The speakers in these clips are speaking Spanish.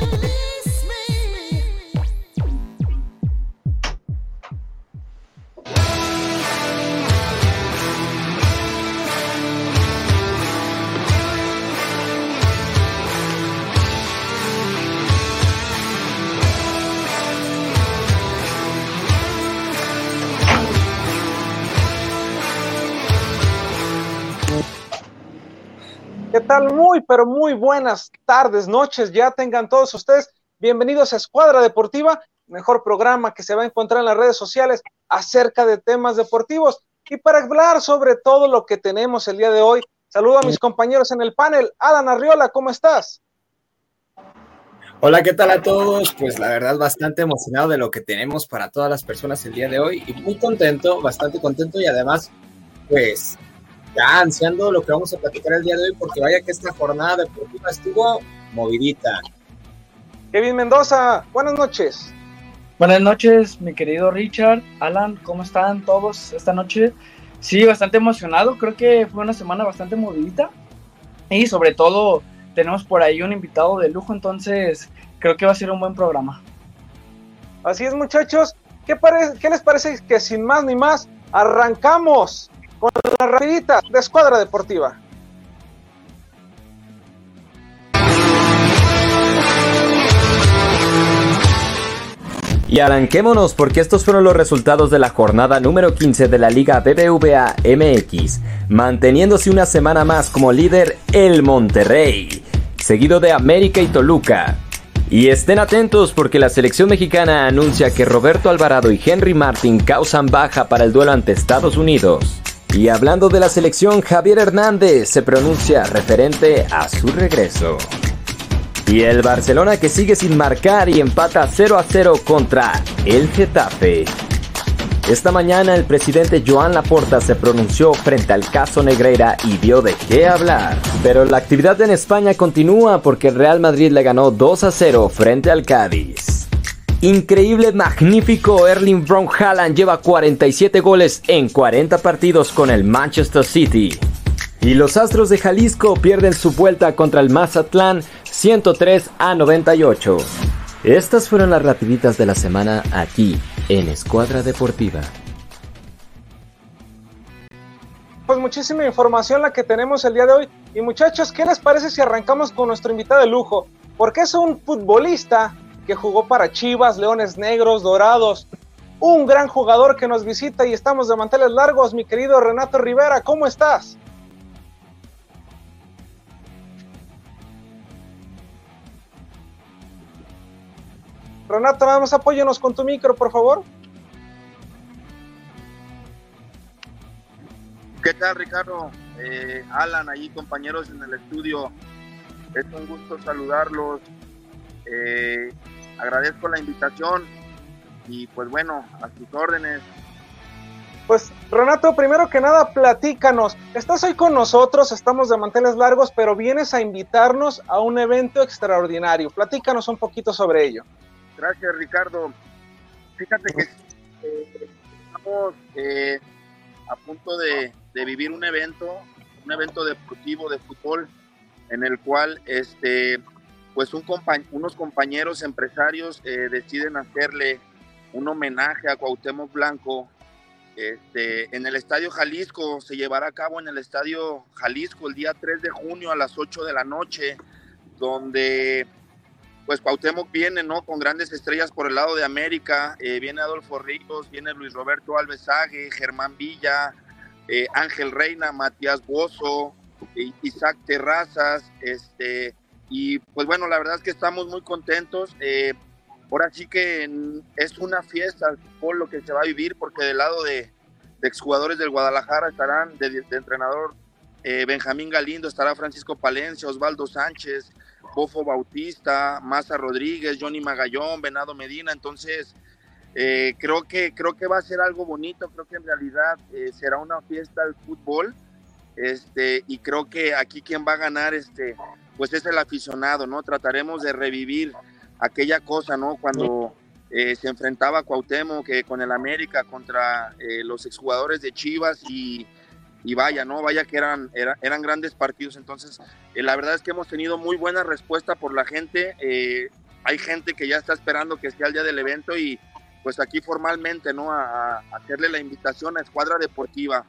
you leave? Muy, pero muy buenas tardes, noches, ya tengan todos ustedes. Bienvenidos a Escuadra Deportiva, mejor programa que se va a encontrar en las redes sociales acerca de temas deportivos. Y para hablar sobre todo lo que tenemos el día de hoy, saludo a mis compañeros en el panel. Alan Arriola, ¿cómo estás? Hola, ¿qué tal a todos? Pues la verdad bastante emocionado de lo que tenemos para todas las personas el día de hoy y muy contento, bastante contento y además pues ya ansiando lo que vamos a platicar el día de hoy, porque vaya que esta jornada deportiva estuvo movidita. Kevin Mendoza, buenas noches. Buenas noches, mi querido Richard, Alan, ¿cómo están todos esta noche? Sí, bastante emocionado, creo que fue una semana bastante movidita y sobre todo tenemos por ahí un invitado de lujo, entonces creo que va a ser un buen programa. Así es, muchachos. ¿Qué, ¿Qué les parece que sin más ni más arrancamos con la rapidita de Escuadra Deportiva. Y arranquémonos porque estos fueron los resultados de la jornada número 15 de la Liga BBVA MX, manteniéndose una semana más como líder el Monterrey, seguido de América y Toluca. Y estén atentos porque la selección mexicana anuncia que Roberto Alvarado y Henry Martin causan baja para el duelo ante Estados Unidos. Y hablando de la selección, Javier Hernández se pronuncia referente a su regreso. Y el Barcelona que sigue sin marcar y empata 0 a 0 contra el Getafe. Esta mañana el presidente Joan Laporta se pronunció frente al caso Negreira y dio de qué hablar. Pero la actividad en España continúa porque el Real Madrid le ganó 2 a 0 frente al Cádiz. Increíble, magnífico, Erling Brown Haaland lleva 47 goles en 40 partidos con el Manchester City. Y los Astros de Jalisco pierden su vuelta contra el Mazatlán 103 a 98. Estas fueron las rapiditas de la semana aquí en Escuadra Deportiva. Pues muchísima información la que tenemos el día de hoy. Y muchachos, ¿qué les parece si arrancamos con nuestro invitado de lujo? Porque es un futbolista que jugó para Chivas, Leones Negros, Dorados. Un gran jugador que nos visita y estamos de manteles largos, mi querido Renato Rivera, ¿cómo estás? Renato, nada más apóyenos con tu micro, por favor. ¿Qué tal, Ricardo? Eh, Alan, ahí compañeros en el estudio. Es un gusto saludarlos. Eh, agradezco la invitación y pues bueno, a sus órdenes. Pues Renato, primero que nada, platícanos. Estás hoy con nosotros, estamos de manteles largos, pero vienes a invitarnos a un evento extraordinario. Platícanos un poquito sobre ello. Gracias, Ricardo. Fíjate que eh, estamos eh, a punto de, de, vivir un evento, un evento deportivo de fútbol, en el cual este, pues un unos compañeros empresarios eh, deciden hacerle un homenaje a Cuauhtémoc Blanco este, en el Estadio Jalisco. Se llevará a cabo en el Estadio Jalisco el día 3 de junio a las 8 de la noche, donde pues Cuauhtémoc viene, ¿no? Con grandes estrellas por el lado de América. Eh, viene Adolfo Ríos, viene Luis Roberto Alves Germán Villa, eh, Ángel Reina, Matías Bozo, Isaac Terrazas, este y pues bueno, la verdad es que estamos muy contentos. Eh, ahora sí que es una fiesta por lo que se va a vivir, porque del lado de, exjugadores del Guadalajara estarán de, entrenador eh, Benjamín Galindo, estará Francisco Palencia, Osvaldo Sánchez, Bofo Bautista, Maza Rodríguez, Johnny Magallón, Venado Medina. Entonces, eh, creo, que, creo que va a ser algo bonito, creo que en realidad será una fiesta del fútbol. Este, y creo que aquí quien va a ganar este, pues es el aficionado, ¿no? Trataremos de revivir aquella cosa, ¿no? Cuando eh, se enfrentaba Cuauhtémoc que con el América contra eh, los exjugadores de Chivas y, vaya, ¿no? Vaya que eran, eran grandes partidos. Entonces, eh, la verdad es que hemos tenido muy buena respuesta por la gente. hay gente que ya está esperando que sea el día del evento y pues aquí formalmente, ¿no? A, hacerle la invitación a Escuadra Deportiva.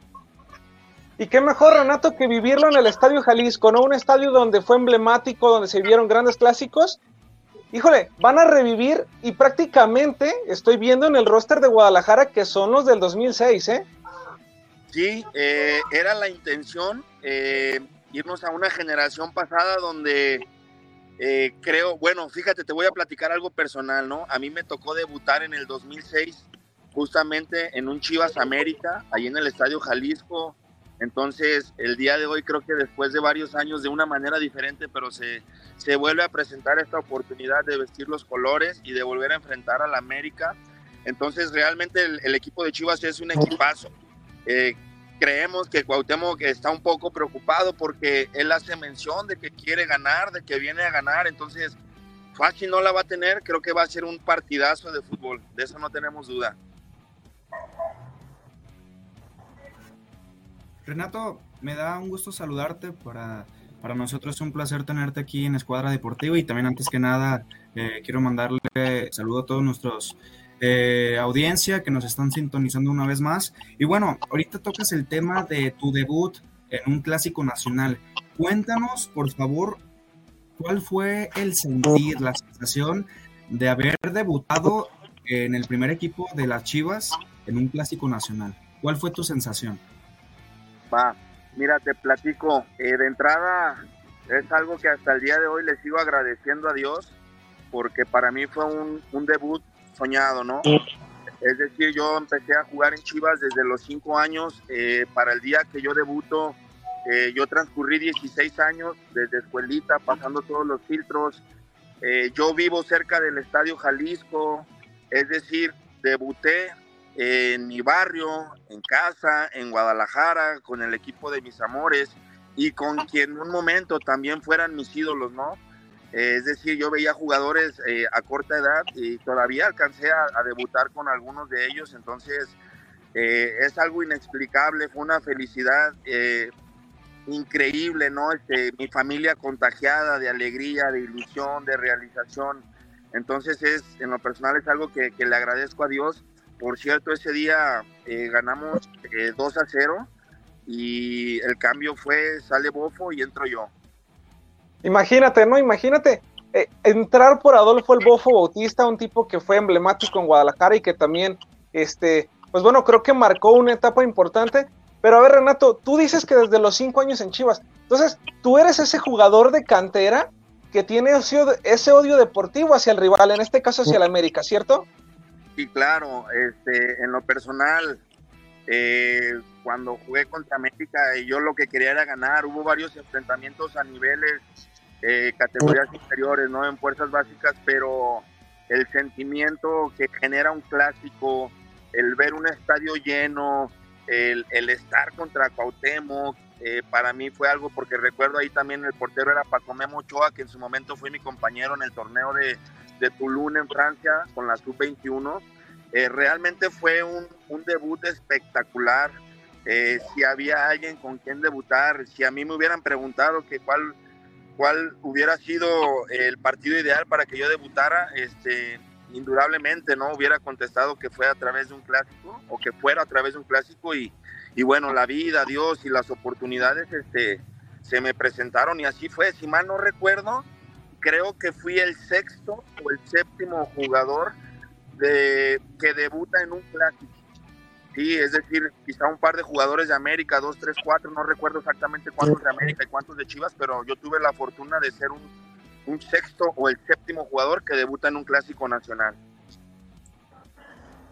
Y qué mejor, Renato, que vivirlo en el Estadio Jalisco, ¿no? Un estadio donde fue emblemático, donde se vieron grandes clásicos. Híjole, van a revivir y prácticamente estoy viendo en el roster de Guadalajara que son los del 2006, ¿eh? Sí, eh, era la intención eh, irnos a una generación pasada donde eh, creo, bueno, fíjate, te voy a platicar algo personal, ¿no? A mí me tocó debutar en el 2006 justamente en un Chivas América, ahí en el Estadio Jalisco. Entonces, el día de hoy creo que después de varios años, de una manera diferente, pero se, se vuelve a presentar esta oportunidad de vestir los colores y de volver a enfrentar al América. Entonces, realmente el, equipo de Chivas es un equipazo. Eh, creemos que Cuauhtémoc está un poco preocupado porque él hace mención de que quiere ganar, de que viene a ganar, entonces fácil no la va a tener, creo que va a ser un partidazo de fútbol, de eso no tenemos duda. Renato, me da un gusto saludarte, para, para nosotros es un placer tenerte aquí en Escuadra Deportiva y también antes que nada eh, quiero mandarle saludo a todos nuestros eh, audiencia que nos están sintonizando una vez más. Y bueno, ahorita tocas el tema de tu debut en un clásico nacional. Cuéntanos, por favor, cuál fue el sentir, la sensación de haber debutado en el primer equipo de las Chivas en un clásico nacional. ¿Cuál fue tu sensación? Va, mira, te platico. Eh, de entrada, es algo que hasta el día de hoy le sigo agradeciendo a Dios, porque para mí fue un, un debut soñado, ¿no? Es decir, yo empecé a jugar en Chivas desde los cinco años. Eh, para el día que yo debuto, eh, yo transcurrí 16 años desde escuelita, pasando todos los filtros. Eh, yo vivo cerca del Estadio Jalisco, es decir, debuté en mi barrio, en casa, en Guadalajara, con el equipo de mis amores y con quien en un momento también fueran mis ídolos, ¿no? Eh, es decir, yo veía jugadores eh, a corta edad y todavía alcancé a, debutar con algunos de ellos, entonces eh, es algo inexplicable, fue una felicidad increíble, ¿no? Este, mi familia contagiada de alegría, de ilusión, de realización, entonces es, en lo personal es algo que, que le agradezco a Dios. Por cierto, ese día ganamos 2 a 0 y el cambio fue, sale Bofo y entro yo. Imagínate, ¿no? Imagínate eh, entrar por Adolfo el Bofo Bautista, un tipo que fue emblemático en Guadalajara y que también, este, pues bueno, creo que marcó una etapa importante. Pero a ver, Renato, tú dices que desde los cinco años en Chivas, entonces tú eres ese jugador de cantera que tiene ese odio deportivo hacia el rival, en este caso hacia el América, ¿cierto? Sí, claro, este, en lo personal, eh, cuando jugué contra América, yo lo que quería era ganar, hubo varios enfrentamientos a niveles eh, categorías inferiores, ¿no? En fuerzas básicas, pero el sentimiento que genera un clásico, el ver un estadio lleno, el, el estar contra Cuauhtémoc, eh, para mí fue algo, porque recuerdo ahí también el portero era Paco Memo Ochoa, que en su momento fue mi compañero en el torneo de, de Toulon en Francia con la Sub-21. Eh, realmente fue un, un debut espectacular. si había alguien con quien debutar, si a mí me hubieran preguntado que cuál cuál hubiera sido el partido ideal para que yo debutara, este, indudablemente no hubiera contestado que fue a través de un clásico o que fuera a través de un clásico y, y bueno, la vida, Dios y las oportunidades este, se me presentaron y así fue. Si mal no recuerdo, creo que fui el sexto o el séptimo jugador de, que debuta en un clásico. Sí, es decir, quizá un par de jugadores de América, dos, tres, cuatro, no recuerdo exactamente cuántos de América y cuántos de Chivas, pero yo tuve la fortuna de ser un, un sexto o el séptimo jugador que debuta en un clásico nacional.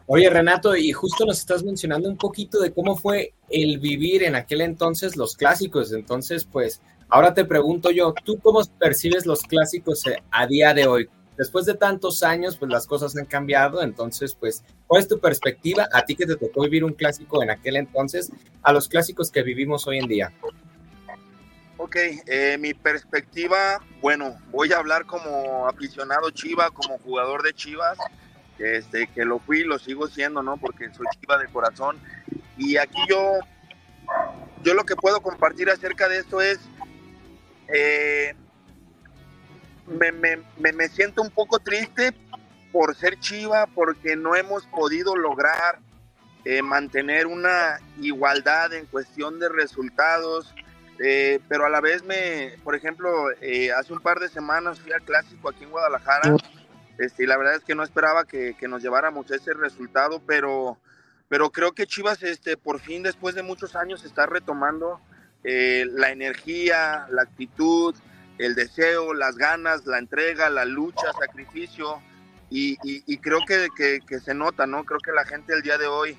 Oye, Renato, y justo nos estás mencionando un poquito de cómo fue el vivir en aquel entonces los clásicos. Entonces, pues, ahora te pregunto yo, ¿tú cómo percibes los clásicos eh, a día de hoy? después de tantos años, pues las cosas han cambiado. Entonces, pues, ¿cuál es tu perspectiva a ti que te tocó vivir un clásico en aquel entonces a los clásicos que vivimos hoy en día? Ok, eh, mi perspectiva, bueno, voy a hablar como aficionado Chiva, como jugador de Chivas, este, que lo fui, lo sigo siendo, ¿no? Porque soy Chiva de corazón. Y aquí yo, yo lo que puedo compartir acerca de esto es, eh, me, me, me, siento un poco triste por ser Chiva, porque no hemos podido lograr eh, mantener una igualdad en cuestión de resultados. Eh, pero a la vez me, por ejemplo, hace un par de semanas fui al clásico aquí en Guadalajara este, y la verdad es que no esperaba que, que, nos lleváramos ese resultado, pero, pero creo que Chivas este, por fin después de muchos años está retomando la energía, la actitud, el deseo, las ganas, la entrega, la lucha, sacrificio, y, y, creo que, que, se nota, ¿no? Creo que la gente el día de hoy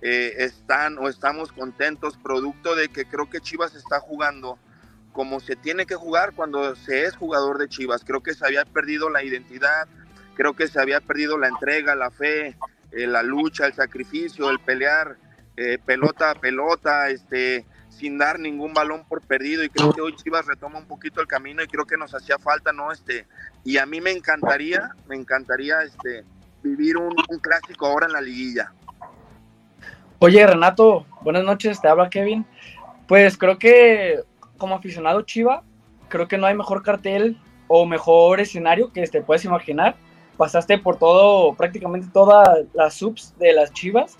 eh, están o estamos contentos, producto de que creo que Chivas está jugando como se tiene que jugar cuando se es jugador de Chivas. Creo que se había perdido la identidad, creo que se había perdido la entrega, la fe, eh, la lucha, el sacrificio, el pelear eh, pelota a pelota, este, sin dar ningún balón por perdido y creo que hoy Chivas retoma un poquito el camino y creo que nos hacía falta, ¿no? Este, y a mí me encantaría, me encantaría este, vivir un, clásico ahora en la liguilla. Oye, Renato, buenas noches, te habla Kevin. Pues creo que como aficionado Chiva, creo que no hay mejor cartel o mejor escenario que te puedes imaginar. Pasaste por todo, prácticamente todas las subs de las Chivas.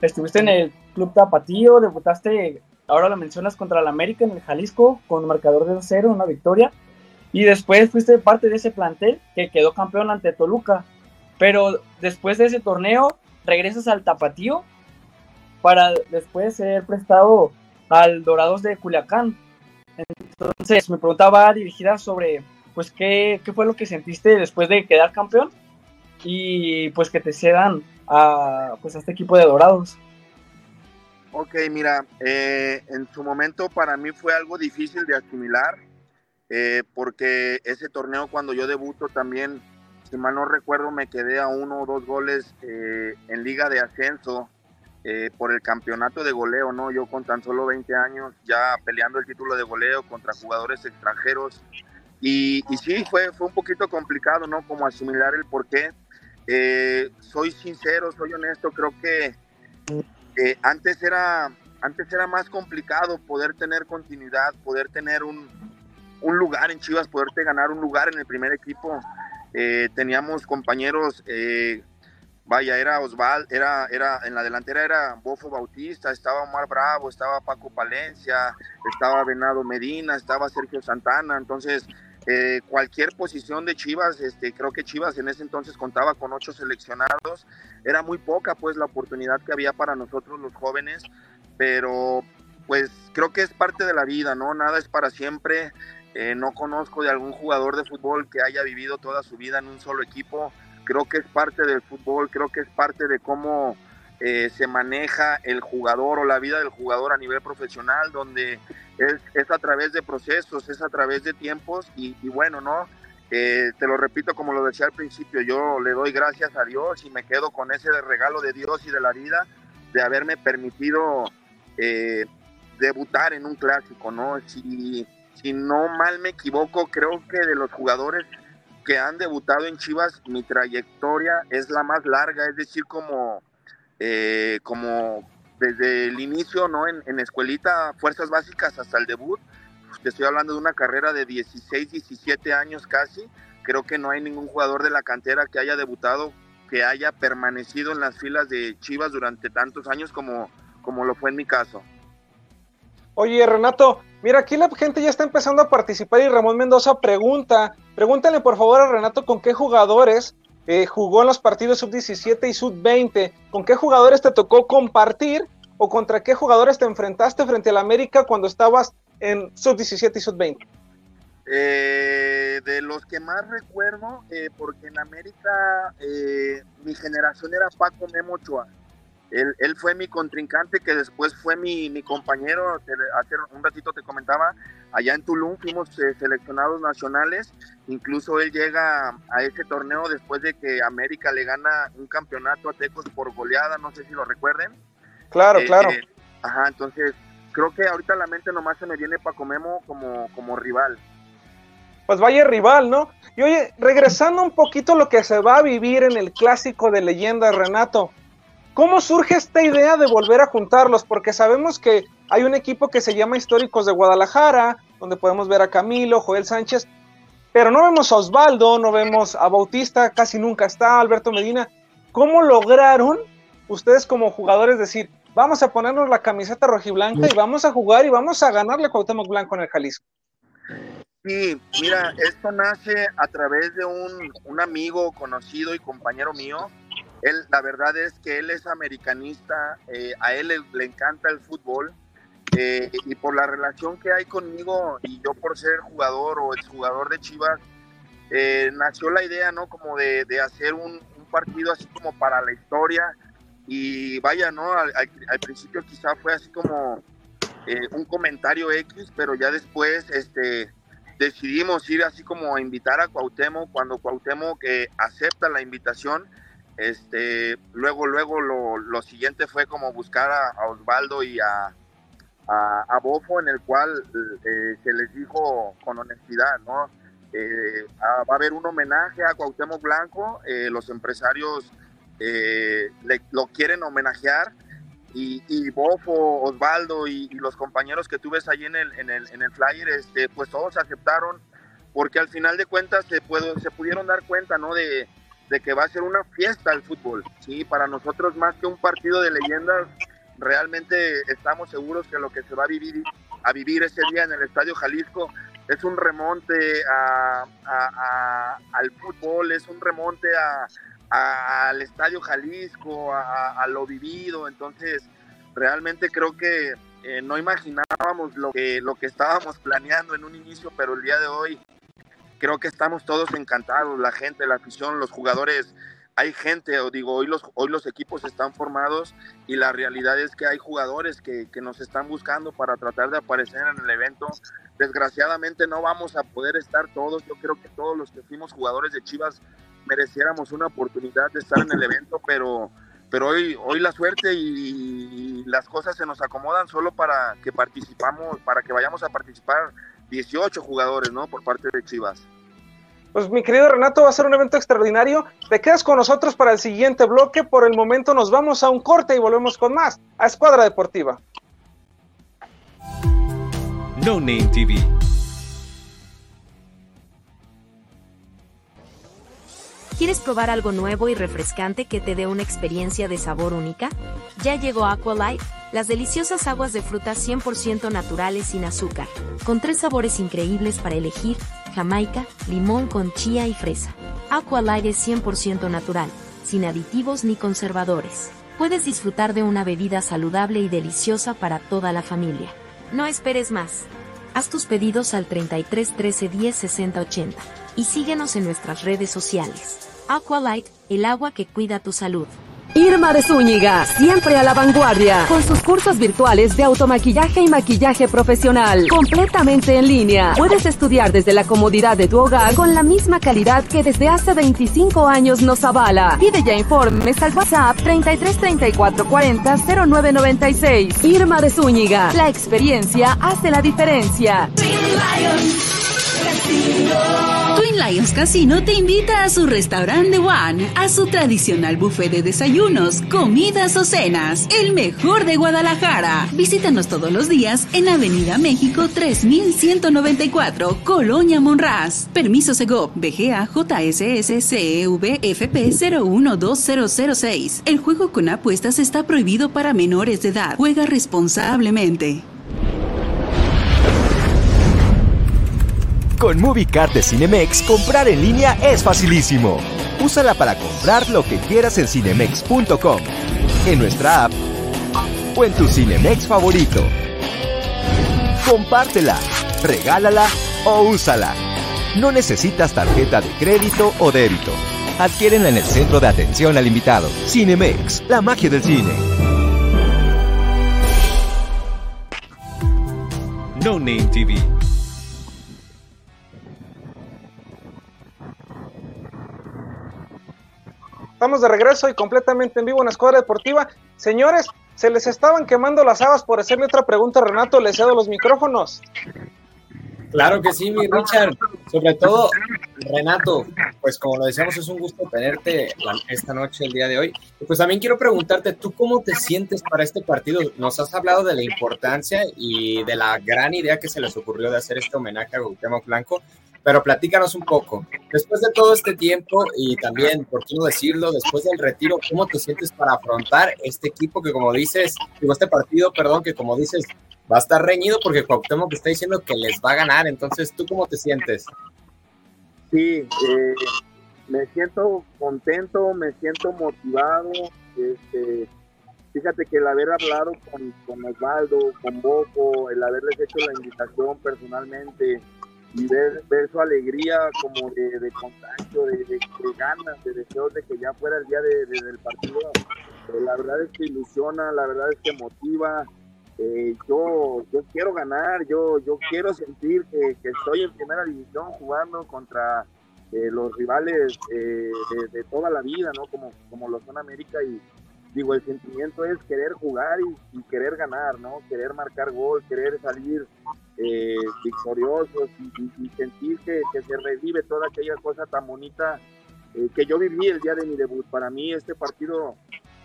Estuviste en el Club Tapatío, debutaste ahora lo mencionas contra el América en el Jalisco con marcador de 0, una victoria. Y después fuiste parte de ese plantel que quedó campeón ante Toluca. Pero después de ese torneo regresas al Tapatío para después ser prestado al Dorados de Culiacán. Entonces, mi pregunta va dirigida sobre, pues, ¿qué, qué fue lo que sentiste después de quedar campeón y pues que te cedan a, pues, a este equipo de Dorados. Ok, mira, eh, en su momento para mí fue algo difícil de asimilar, eh, porque ese torneo cuando yo debuto también, si mal no recuerdo, me quedé a uno o dos goles eh, en liga de ascenso por el campeonato de goleo, ¿no? Yo con tan solo 20 años ya peleando el título de goleo contra jugadores extranjeros. Y, sí, fue, fue un poquito complicado, ¿no? Como asimilar el por qué. soy sincero, soy honesto, creo que antes, era, antes era más complicado poder tener continuidad, poder tener un, lugar en Chivas, poderte ganar un lugar en el primer equipo. Eh, teníamos compañeros, eh, vaya, era Osval, era, era, en la delantera era Bofo Bautista, estaba Omar Bravo, estaba Paco Palencia, estaba Venado Medina, estaba Sergio Santana, entonces eh, cualquier posición de Chivas, este, creo que Chivas en ese entonces contaba con ocho seleccionados, era muy poca pues la oportunidad que había para nosotros los jóvenes, pero pues creo que es parte de la vida, ¿no? Nada es para siempre, eh, no conozco de algún jugador de fútbol que haya vivido toda su vida en un solo equipo, creo que es parte del fútbol, creo que es parte de cómo eh, se maneja el jugador o la vida del jugador a nivel profesional, donde es, a través de procesos, es a través de tiempos y, bueno, ¿no? Eh, te lo repito como lo decía al principio, yo le doy gracias a Dios y me quedo con ese regalo de Dios y de la vida de haberme permitido eh, debutar en un clásico, ¿no? Si, si no mal me equivoco, creo que de los jugadores que han debutado en Chivas, mi trayectoria es la más larga, es decir, como, eh, como desde el inicio, ¿no? En, escuelita, fuerzas básicas hasta el debut. Te estoy hablando de una carrera de 16, 17 años casi. Creo que no hay ningún jugador de la cantera que haya debutado, que haya permanecido en las filas de Chivas durante tantos años como, como lo fue en mi caso. Oye, Renato, mira, aquí la gente ya está empezando a participar y Ramón Mendoza pregunta, pregúntale por favor a Renato con qué jugadores eh, jugó en los partidos sub-17 y sub-20. ¿Con qué jugadores te tocó compartir o contra qué jugadores te enfrentaste frente al América cuando estabas en sub-17 y sub-20? Eh, de los que más recuerdo, eh, porque en América mi generación era Paco Memo Ochoa. Él, él, fue mi contrincante, que después fue mi, mi compañero, hace un ratito te comentaba, allá en Tulum fuimos eh, seleccionados nacionales, incluso él llega a ese torneo después de que América le gana un campeonato a Tecos por goleada, no sé si lo recuerden. Claro, eh, claro. Eh, ajá, entonces creo que ahorita la mente nomás se me viene Paco Memo como, como rival. Pues vaya rival, ¿no? Y oye, regresando un poquito a lo que se va a vivir en el clásico de leyendas, Renato, ¿Cómo surge esta idea de volver a juntarlos? Porque sabemos que hay un equipo que se llama Históricos de Guadalajara, donde podemos ver a Camilo, Joel Sánchez. pero no vemos a Osvaldo, no vemos a Bautista, casi nunca está, Alberto Medina. ¿Cómo lograron ustedes como jugadores decir, vamos a ponernos la camiseta rojiblanca y vamos a jugar y vamos a ganarle a Cuauhtémoc Blanco en el Jalisco? Sí, mira, esto nace a través de un, un amigo conocido y compañero mío. Él, la verdad es que él es americanista, eh, a él le, encanta el fútbol eh, y por la relación que hay conmigo y yo por ser jugador o exjugador de Chivas, eh, nació la idea, ¿no? Como de, de hacer un, un, partido así como para la historia y vaya, ¿no? Al, al, al principio quizá fue así como un comentario X, pero ya después, este decidimos ir así como a invitar a Cuauhtémoc, cuando Cuauhtémoc eh, acepta la invitación, este, luego, luego lo, siguiente fue como buscar a, Osvaldo y a, Bofo, en el cual eh, se les dijo con honestidad, ¿no? Eh, a, va a haber un homenaje a Cuauhtémoc Blanco, eh, los empresarios lo quieren homenajear, y, Bofo, Osvaldo y, los compañeros que tú ves ahí en el flyer, este, pues todos aceptaron, porque al final de cuentas se, puedo, se pudieron dar cuenta, ¿no? De, de, que va a ser una fiesta el fútbol, ¿sí? Para nosotros más que un partido de leyendas, realmente estamos seguros que lo que se va a vivir, a vivir ese día en el Estadio Jalisco es un remonte a, al fútbol, es un remonte al Estadio Jalisco, a, a, lo vivido, entonces realmente creo que eh, no imaginábamos lo que, lo que estábamos planeando en un inicio, pero el día de hoy creo que estamos todos encantados, la gente, la afición, los jugadores, hay gente, o digo, hoy los, hoy los equipos están formados y la realidad es que hay jugadores que, nos están buscando para tratar de aparecer en el evento. Desgraciadamente no vamos a poder estar todos, yo creo que todos los que fuimos jugadores de Chivas mereciéramos una oportunidad de estar en el evento, pero, pero hoy, hoy la suerte y, y, las cosas se nos acomodan solo para que participamos, para que vayamos a participar 18 jugadores, ¿no? Por parte de Chivas. Pues mi querido Renato, va a ser un evento extraordinario. Te quedas con nosotros para el siguiente bloque. Por el momento nos vamos a un corte y volvemos con más a Escuadra Deportiva. No Name TV ¿Quieres probar algo nuevo y refrescante que te dé una experiencia de sabor única? Ya llegó Aqualight, las deliciosas aguas de fruta 100% naturales sin azúcar, con tres sabores increíbles para elegir, jamaica, limón con chía y fresa. Aqualight es 100% natural, sin aditivos ni conservadores. Puedes disfrutar de una bebida saludable y deliciosa para toda la familia. No esperes más. Haz tus pedidos al 33 13 10 60 80 y síguenos en nuestras redes sociales. Aqualight, el agua que cuida tu salud. Irma de Zúñiga, siempre a la vanguardia, con sus cursos virtuales de automaquillaje y maquillaje profesional, completamente en línea. Puedes estudiar desde la comodidad de tu hogar con la misma calidad que desde hace 25 años nos avala. Pide ya informes al WhatsApp 33 34 40 0996. Irma de Zúñiga, la experiencia hace la diferencia. Twin Lions Casino te invita a su restaurante One, a su tradicional buffet de desayunos, comidas o cenas, el mejor de Guadalajara. Visítanos todos los días en Avenida México 3194, Colonia Monraz. Permiso Segov, BGA JSS CEV FP 012006. El juego con apuestas está prohibido para menores de edad. Juega responsablemente. Con MovieCard de Cinemex, comprar en línea es facilísimo. Úsala para comprar lo que quieras en cinemex.com, en nuestra app o en tu Cinemex favorito. Compártela, regálala o úsala. No necesitas tarjeta de crédito o débito. Adquiérenla en el centro de atención al invitado. Cinemex, la magia del cine. No Name TV Estamos de regreso y completamente en vivo en Escuadra Deportiva. Señores, se les estaban quemando las habas por hacerle otra pregunta, Renato. Les cedo los micrófonos. Claro que sí, mi Richard. Sobre todo, Renato, pues como lo decíamos, es un gusto tenerte esta noche, el día de hoy. Pues también quiero preguntarte, ¿tú cómo te sientes para este partido? Nos has hablado de la importancia y de la gran idea que se les ocurrió de hacer este homenaje a Cuauhtémoc Blanco, pero platícanos un poco. Después de todo este tiempo y también, por qué no decirlo, después del retiro, ¿cómo te sientes para afrontar este equipo que, como dices, digo, este partido, perdón, que como dices, va a estar reñido porque Cuauhtémoc está diciendo que les va a ganar. Entonces, ¿tú cómo te sientes? Sí, eh, me siento contento, me siento motivado. Este, fíjate que el haber hablado con, con Osvaldo, con Boco, el haberles hecho la invitación personalmente y ver, ver su alegría como de, de contagio, de, de, ganas, de deseos de que ya fuera el día de, del partido, eh, la verdad es que ilusiona, la verdad es que motiva. Eh, yo, yo quiero ganar, yo, yo quiero sentir que, que estoy en primera división jugando contra eh, los rivales eh, de, toda la vida, ¿no? Como, como lo son América y digo, el sentimiento es querer jugar y, querer ganar, ¿no? Querer marcar gol, querer salir eh, victoriosos y, sentir que, se revive toda aquella cosa tan bonita que yo viví el día de mi debut. Para mí este partido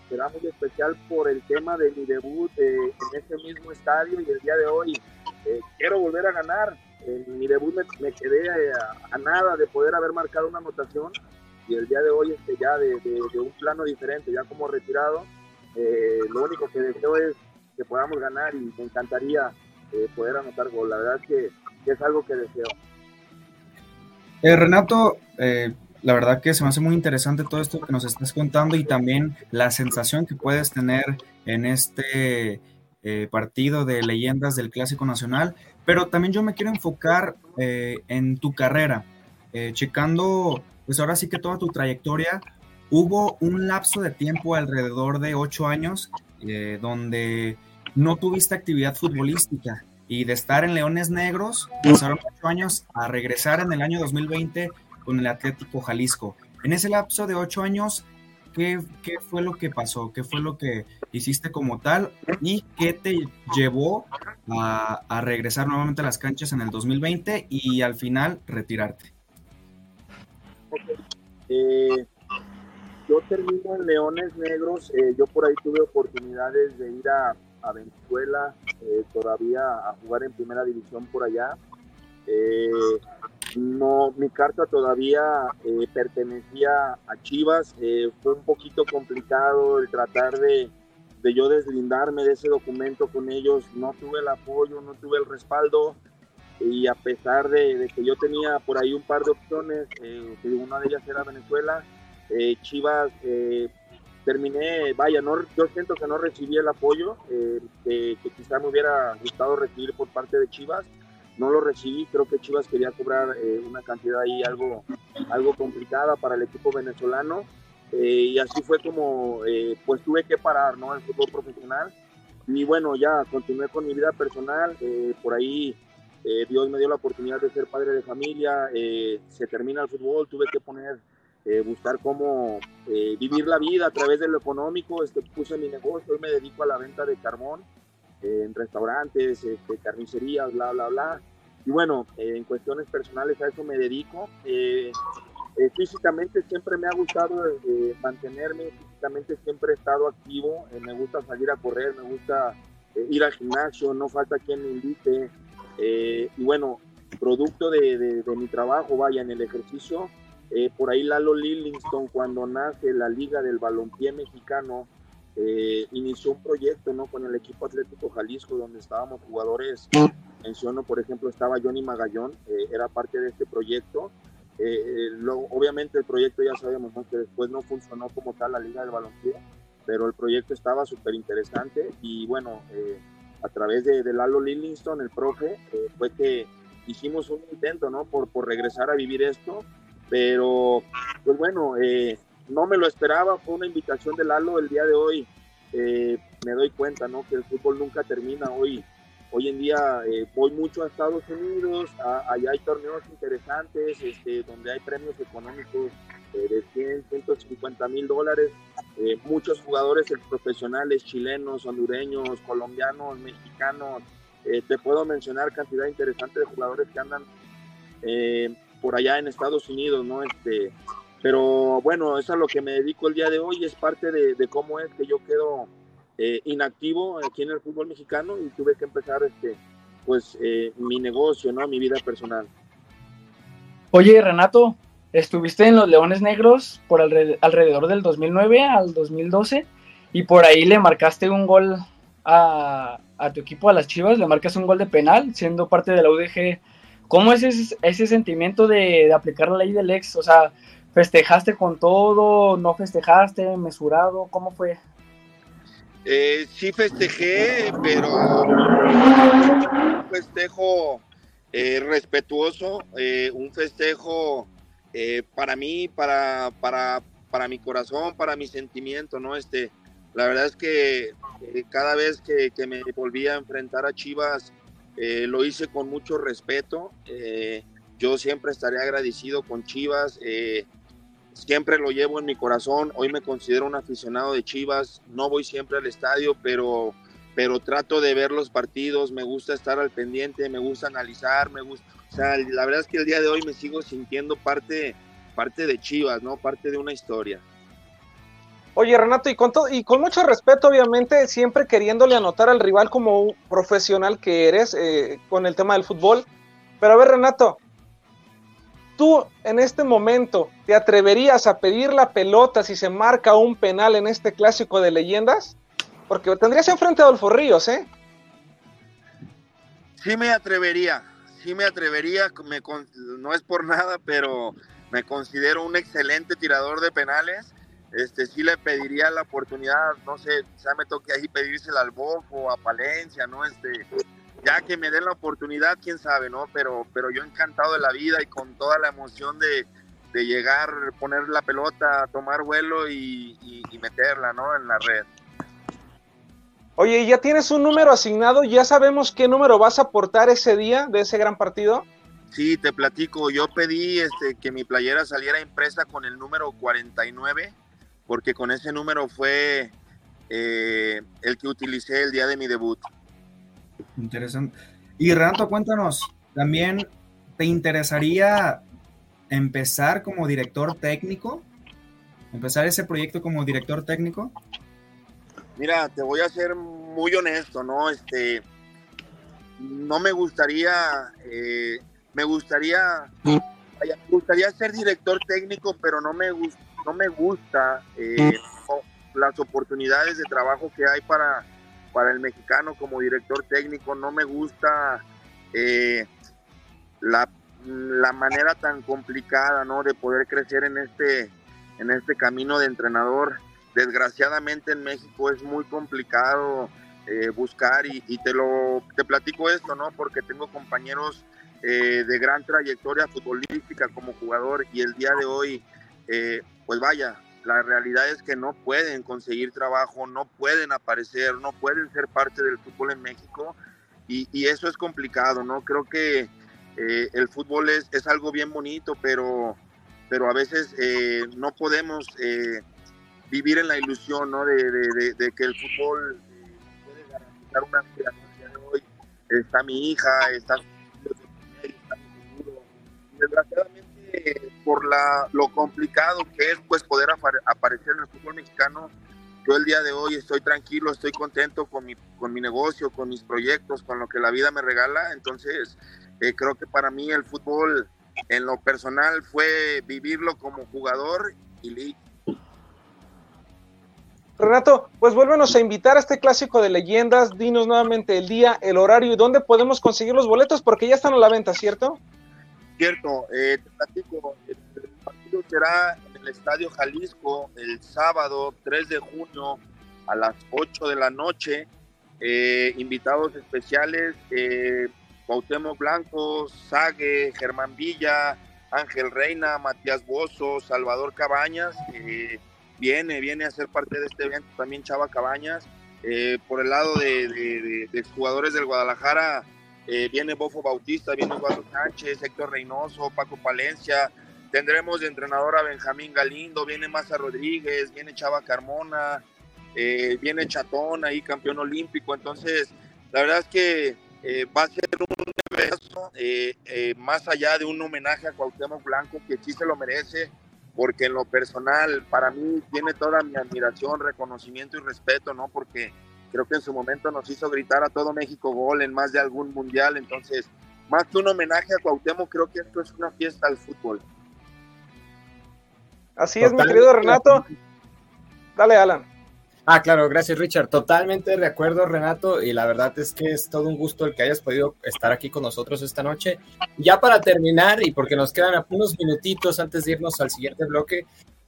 será muy especial por el tema de mi debut en ese mismo estadio y el día de hoy quiero volver a ganar, en mi debut me, quedé a, nada de poder haber marcado una anotación y el día de hoy este, ya de, un plano diferente, ya como retirado, eh, lo único que deseo es que podamos ganar y me encantaría eh, poder anotar gol. La verdad que, es algo que deseo. Eh, Renato, la verdad que se me hace muy interesante todo esto que nos estás contando y también la sensación que puedes tener en este partido de leyendas del Clásico Nacional. Pero también yo me quiero enfocar eh, en tu carrera, eh, checando, pues ahora sí que toda tu trayectoria. Hubo un lapso de tiempo alrededor de ocho años eh, donde no tuviste actividad futbolística y de estar en Leones Negros, pasaron ocho años a regresar en el año 2020 con el Atlético Jalisco. En ese lapso de ocho años, ¿qué, ¿qué, fue lo que pasó? ¿Qué fue lo que hiciste como tal? ¿Y qué te llevó a, regresar nuevamente a las canchas en el 2020 y al final retirarte? Eh, yo termino en Leones Negros, eh, yo por ahí tuve oportunidades de ir a, Venezuela eh, todavía a jugar en primera división por allá. no, mi carta todavía pertenecía a Chivas, fue un poquito complicado el tratar de, de yo deslindarme de ese documento con ellos, no tuve el apoyo, no tuve el respaldo. Y a pesar de, que yo tenía por ahí un par de opciones, eh, una de ellas era Venezuela, eh, Chivas, eh, terminé, vaya, no, yo siento que no recibí el apoyo eh, que, que quizá me hubiera gustado recibir por parte de Chivas, no lo recibí, creo que Chivas quería cobrar una cantidad ahí algo, algo complicada para el equipo venezolano. Eh, y así fue como eh, pues tuve que parar ¿no? el fútbol profesional. Y bueno ya continué con mi vida personal eh, por ahí Dios me dio la oportunidad de ser padre de familia se termina el fútbol tuve que poner buscar cómo vivir la vida a través de lo económico. Este puse mi negocio hoy me dedico a la venta de carbón en restaurantes este, carnicerías bla bla bla. Y bueno en cuestiones personales a eso me dedico. Eh, físicamente siempre me ha gustado eh, mantenerme, físicamente siempre he estado activo, eh, me gusta salir a correr, me gusta ir al gimnasio, no falta quien me invite. y bueno, producto de, de, mi trabajo, vaya, en el ejercicio, por ahí Lalo Lillingston, cuando nace la Liga del Balompié Mexicano, inició un proyecto ¿no? con el equipo Atlético Jalisco, donde estábamos jugadores, menciono por ejemplo, estaba Johnny Magallón, era parte de este proyecto eh, obviamente el proyecto ya sabemos que después no funcionó como tal la Liga del Balompié, pero el proyecto estaba súper interesante y bueno, eh, a través de, de, Lalo Lillingston, el profe, eh, fue que hicimos un intento, ¿no? Por, por regresar a vivir esto, pero pues bueno, no me lo esperaba, fue una invitación de Lalo el día de hoy, me doy cuenta, ¿no? Que el fútbol nunca termina hoy Hoy en día eh, voy mucho a Estados Unidos, allá hay torneos interesantes, este, donde hay premios económicos eh, de 100, 150 mil dólares. Eh, muchos jugadores profesionales chilenos, hondureños, colombianos, mexicanos. te puedo mencionar cantidad interesante de jugadores que andan por allá en Estados Unidos, ¿no? Este, pero bueno, eso es a lo que me dedico el día de hoy, es parte de, cómo es que yo quedo eh, inactivo aquí en el fútbol mexicano y tuve que empezar este, pues, eh, mi negocio, ¿no? mi vida personal. Oye, Renato, estuviste en los Leones Negros por alrededor del 2009 al 2012 y por ahí le marcaste un gol a, tu equipo, a las Chivas, le marcas un gol de penal siendo parte de la UDG. ¿Cómo es ese, ese sentimiento de, aplicar la ley del ex? O sea, ¿festejaste con todo? ¿No festejaste? ¿Mesurado? ¿Cómo fue? Eh, sí festejé, pero un festejo eh, respetuoso, eh, un festejo eh, para mí, para, para, para mi corazón, para mi sentimiento, ¿no? Este, la verdad es que cada vez que, que, me volví a enfrentar a Chivas, lo hice con mucho respeto. yo siempre estaré agradecido con Chivas siempre lo llevo en mi corazón. Hoy me considero un aficionado de Chivas. No voy siempre al estadio, pero, pero trato de ver los partidos. Me gusta estar al pendiente, me gusta analizar, me gusta. O sea, la verdad es que el día de hoy me sigo sintiendo parte, parte de Chivas, ¿no? Parte de una historia. Oye, Renato, y con, y con mucho respeto, obviamente, siempre queriéndole anotar al rival como un profesional que eres eh, con el tema del fútbol. Pero a ver, Renato, ¿Tú en este momento te atreverías a pedir la pelota si se marca un penal en este clásico de leyendas? Porque tendrías enfrente a Adolfo Ríos, ¿eh? Sí me atrevería, sí me atrevería, no es por nada, pero me considero un excelente tirador de penales. Este, sí le pediría la oportunidad, no sé, ya me toque ahí pedírsela al Bofo, a Palencia, ¿no? Este, ya que me den la oportunidad, quién sabe, ¿no? Pero, pero yo encantado de la vida y con toda la emoción de, llegar, poner la pelota, tomar vuelo y, meterla, ¿no? En la red. Oye, ¿ya tienes un número asignado? ¿Ya sabemos qué número vas a aportar ese día de ese gran partido? Sí, te platico. Yo pedí este, que mi playera saliera impresa con el número 49, porque con ese número fue eh, el que utilicé el día de mi debut. Interesante. Y Renato, cuéntanos, ¿también te interesaría empezar como director técnico? ¿Empezar ese proyecto como director técnico? Mira, te voy a ser muy honesto, ¿no? Este, no me gustaría, eh, me gustaría, me gustaría ser director técnico, pero no me, no me gusta eh, las oportunidades de trabajo que hay para para el mexicano como director técnico. No me gusta eh, la, manera tan complicada ¿no? de poder crecer en este, en este camino de entrenador. Desgraciadamente en México es muy complicado eh, buscar y, te lo te platico esto, ¿no? Porque tengo compañeros eh, de gran trayectoria futbolística como jugador y el día de hoy, pues vaya, la realidad es que no pueden conseguir trabajo, no pueden aparecer, no pueden ser parte del fútbol en México y, eso es complicado, ¿no? Creo que eh, el fútbol es, es, algo bien bonito, pero, pero a veces eh, no podemos eh, vivir en la ilusión, ¿no? De, que el fútbol puede garantizar una de hoy. Está mi hija, está, futuro. Por la, lo complicado que es pues poder aparecer en el fútbol mexicano, yo el día de hoy estoy tranquilo, estoy contento con mi, con mi negocio, con mis proyectos, con lo que la vida me regala. Entonces, eh, creo que para mí el fútbol en lo personal fue vivirlo como jugador y Renato, pues vuélvenos a invitar a este clásico de leyendas. Dinos nuevamente el día, el horario y dónde podemos conseguir los boletos, porque ya están a la venta, ¿cierto? Cierto, eh, te platico, el, partido será en el Estadio Jalisco el sábado 3 de junio a las 8 de la noche. Eh, invitados especiales, eh, Cuauhtémoc Blanco, Sague, Germán Villa, Ángel Reina, Matías Bozo, Salvador Cabañas, viene, viene a ser parte de este evento también Chava Cabañas. Eh, por el lado de, de jugadores del Guadalajara, eh, viene Bofo Bautista, viene Eduardo Sánchez, Héctor Reynoso, Paco Palencia, tendremos de entrenador a Benjamín Galindo, viene Maza Rodríguez, viene Chava Carmona, eh, viene Chatón ahí, campeón olímpico, entonces la verdad es que eh, va a ser un evento más allá de un homenaje a Cuauhtémoc Blanco, que sí se lo merece, porque en lo personal para mí tiene toda mi admiración, reconocimiento y respeto, ¿no? Porque creo que en su momento nos hizo gritar a todo México gol en más de algún mundial, entonces más que un homenaje a Cuauhtémoc, creo que esto es una fiesta al fútbol. Así es, mi querido Renato. Dale, Alan. Ah, claro, gracias Richard. Totalmente de acuerdo, Renato. Y la verdad es que es todo un gusto el que hayas podido estar aquí con nosotros esta noche. Ya para terminar, y porque nos quedan unos minutitos antes de irnos al siguiente bloque,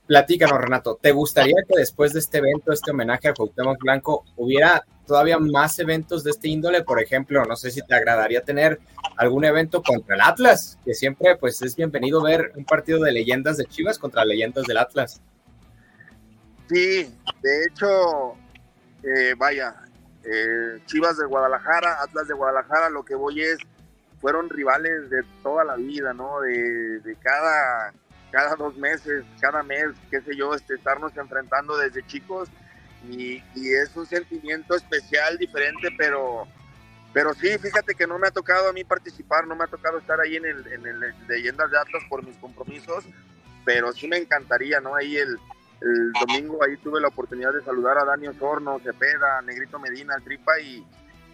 platícanos, Renato. ¿Te gustaría que después de este evento, este homenaje a Cuauhtémoc Blanco, hubiera todavía más eventos de este índole? Por ejemplo, no sé si te agradaría tener algún evento contra el Atlas, que siempre pues es bienvenido ver un partido de leyendas de Chivas contra leyendas del Atlas. Sí, de hecho, eh, vaya, eh, Chivas de Guadalajara, Atlas de Guadalajara, lo que voy es, fueron rivales de toda la vida, ¿no? De, cada, cada dos meses, cada mes, qué sé yo, este, estarnos enfrentando desde chicos y, es un sentimiento especial, diferente, pero, pero sí, fíjate que no me ha tocado a mí participar, no me ha tocado estar ahí en el, en el Leyendas de Atlas por mis compromisos, pero sí me encantaría, ¿no? Ahí el el domingo ahí tuve la oportunidad de saludar a Dani Osorno, Cepeda, Negrito Medina, Tripa y,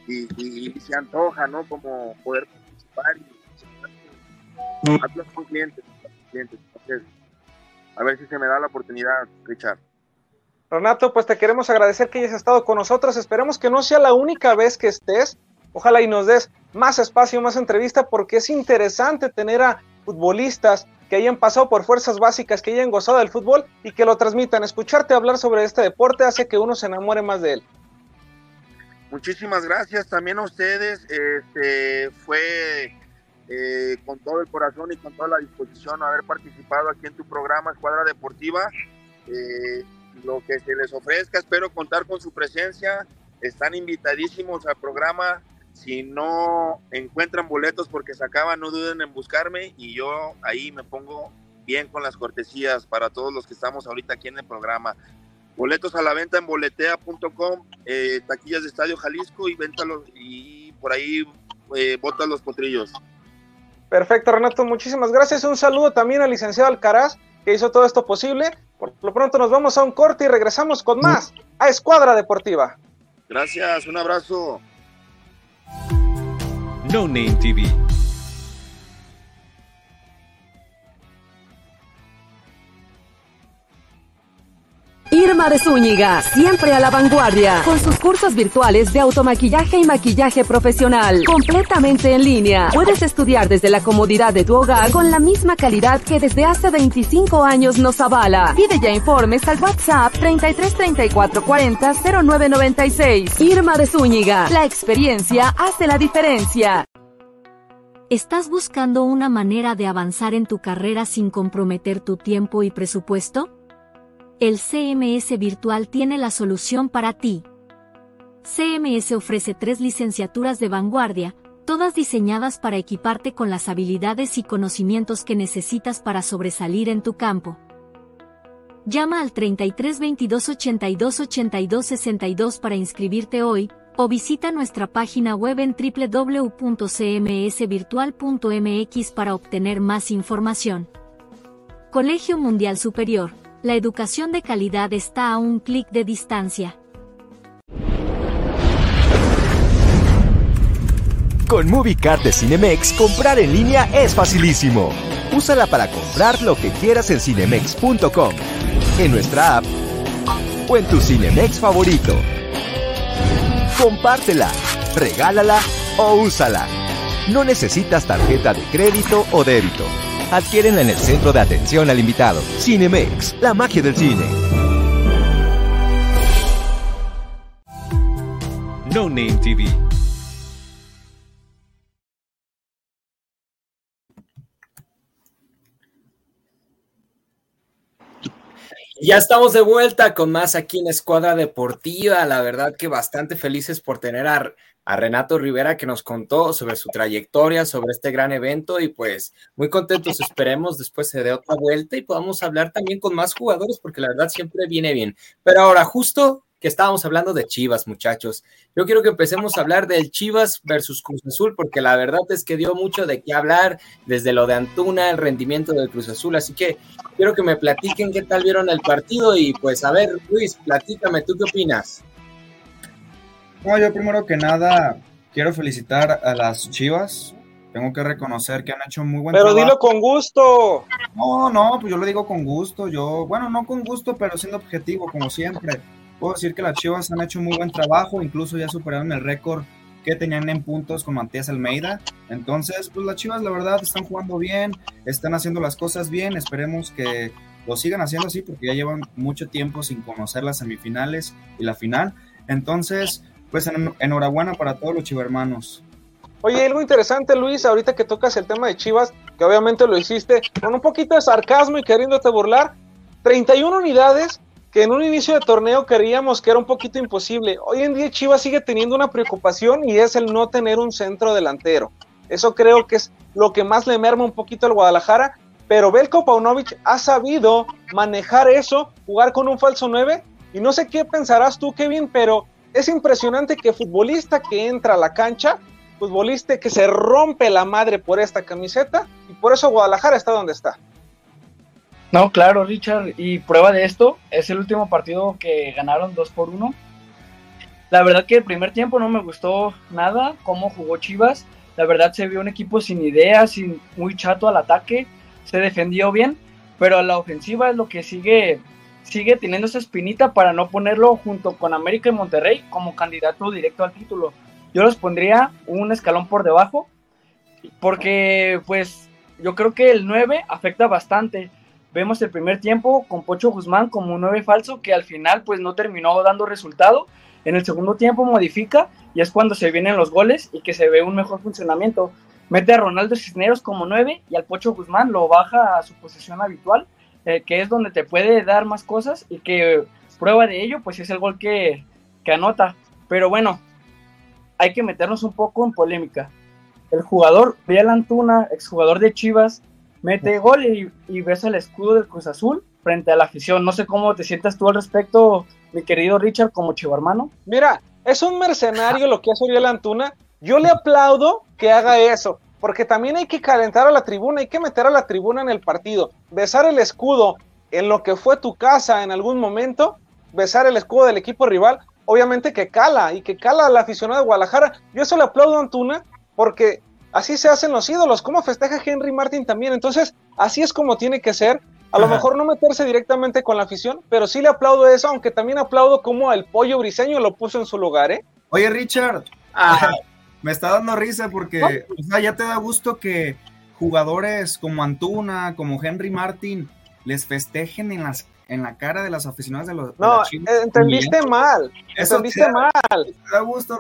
y, se antoja, ¿no? Como poder participar y Atlas con clientes, clientes. Entonces, a ver si se me da la oportunidad, Richard. Renato, pues te queremos agradecer que hayas estado con nosotros. Esperemos que no sea la única vez que estés. Ojalá y nos des más espacio, más entrevista, porque es interesante tener a futbolistas que hayan pasado por fuerzas básicas, que hayan gozado del fútbol y que lo transmitan. Escucharte hablar sobre este deporte hace que uno se enamore más de él. Muchísimas gracias también a ustedes. Este, fue eh, con todo el corazón y con toda la disposición haber participado aquí en tu programa Escuadra Deportiva. Eh, lo que se les ofrezca, espero contar con su presencia. Están invitadísimos al programa si no encuentran boletos porque se acaban, no duden en buscarme y yo ahí me pongo bien con las cortesías para todos los que estamos ahorita aquí en el programa. Boletos a la venta en boletea.com, eh, taquillas de Estadio Jalisco y véntalos y por ahí eh, los potrillos. Perfecto, Renato, muchísimas gracias. Un saludo también al licenciado Alcaraz que hizo todo esto posible. Por lo pronto nos vamos a un corte y regresamos con más a Escuadra Deportiva. Gracias, un abrazo. No Name TV. Irma de Zúñiga, siempre a la vanguardia, con sus cursos virtuales de automaquillaje y maquillaje profesional, completamente en línea. Puedes estudiar desde la comodidad de tu hogar con la misma calidad que desde hace 25 años nos avala. Pide ya informes al WhatsApp 33 34 40 0996. Irma de Zúñiga, la experiencia hace la diferencia. ¿Estás buscando una manera de avanzar en tu carrera sin comprometer tu tiempo y presupuesto? El CMS Virtual tiene la solución para ti. CMS ofrece tres licenciaturas de vanguardia, todas diseñadas para equiparte con las habilidades y conocimientos que necesitas para sobresalir en tu campo. Llama al 33 22 82 82 62 para inscribirte hoy, o visita nuestra página web en www.cmsvirtual.mx para obtener más información. Colegio Mundial Superior la educación de calidad está a un clic de distancia. Con MovieCard de Cinemex, comprar en línea es facilísimo. Úsala para comprar lo que quieras en cinemex.com, en nuestra app o en tu Cinemex favorito. Compártela, regálala o úsala. No necesitas tarjeta de crédito o débito. Adquieren en el centro de atención al invitado. Cinemex, la magia del cine. No Name TV. Ya estamos de vuelta con más aquí en Escuadra Deportiva. La verdad que bastante felices por tener a a Renato Rivera que nos contó sobre su trayectoria, sobre este gran evento y pues muy contentos, esperemos después se dé otra vuelta y podamos hablar también con más jugadores porque la verdad siempre viene bien. Pero ahora justo que estábamos hablando de Chivas, muchachos. Yo quiero que empecemos a hablar del Chivas versus Cruz Azul, porque la verdad es que dio mucho de qué hablar, desde lo de Antuna, el rendimiento del Cruz Azul. Así que quiero que me platiquen qué tal vieron el partido y pues a ver, Luis, platícame, ¿tú qué opinas? No, yo primero que nada quiero felicitar a las Chivas tengo que reconocer que han hecho muy buen pero trabajo. dilo con gusto. No, no, pues yo lo digo con gusto. Yo, bueno, no con gusto, pero siendo objetivo, como siempre. Puedo decir que las Chivas han hecho muy buen trabajo, incluso ya superaron el récord que tenían en puntos con Matías Almeida. Entonces, pues las Chivas, la verdad, están jugando bien, están haciendo las cosas bien. Esperemos que lo sigan haciendo así, porque ya llevan mucho tiempo sin conocer las semifinales y la final. Entonces, pues en, enhorabuena para todos los chivermanos. Oye, algo interesante, Luis, ahorita que tocas el tema de Chivas, que obviamente lo hiciste con un poquito de sarcasmo y queriéndote burlar, 31 unidades que en un inicio de torneo creíamos que era un poquito imposible. Hoy en día Chivas sigue teniendo una preocupación y es el no tener un centro delantero. Eso creo que es lo que más le merma un poquito al Guadalajara, pero Belko Paunovic ha sabido manejar eso, jugar con un falso 9, y no sé qué pensarás tú, Kevin, pero es impresionante que futbolista que entra a la cancha futbolista que se rompe la madre por esta camiseta y por eso Guadalajara está donde está. No, claro, Richard, y prueba de esto, es el último partido que ganaron 2 por 1. La verdad que el primer tiempo no me gustó nada cómo jugó Chivas. La verdad se vio un equipo sin ideas, sin, muy chato al ataque, se defendió bien, pero a la ofensiva es lo que sigue sigue teniendo esa espinita para no ponerlo junto con América y Monterrey como candidato directo al título yo los pondría un escalón por debajo, porque pues yo creo que el 9 afecta bastante. Vemos el primer tiempo con Pocho Guzmán como un 9 falso que al final pues no terminó dando resultado. En el segundo tiempo modifica y es cuando se vienen los goles y que se ve un mejor funcionamiento. Mete a Ronaldo Cisneros como 9 y al Pocho Guzmán lo baja a su posición habitual, eh, que es donde te puede dar más cosas y que prueba de ello pues es el gol que, que anota. Pero bueno, hay que meternos un poco en polémica. El jugador Biel Antuna, exjugador de Chivas, mete gol y, besa el escudo del Cruz Azul frente a la afición. No sé cómo te sientas tú al respecto, mi querido Richard, como hermano. Mira, es un mercenario lo que hace Biel Antuna. Yo le aplaudo que haga eso, porque también hay que calentar a la tribuna, hay que meter a la tribuna en el partido. Besar el escudo en lo que fue tu casa en algún momento, besar el escudo del equipo rival, obviamente que cala y que cala al aficionado de Guadalajara. Yo eso le aplaudo a Antuna porque así se hacen los ídolos, como festeja Henry Martin también. Entonces, así es como tiene que ser. A lo mejor no meterse directamente con la afición, pero sí le aplaudo eso, aunque también aplaudo como el pollo briseño lo puso en su lugar, ¿eh? Oye, Richard, me está dando risa porque o sea, ya te da gusto que jugadores como Antuna, como Henry Martin, les festejen en las en la cara de las aficionadas de los. No, entendiste mal. entendiste mal.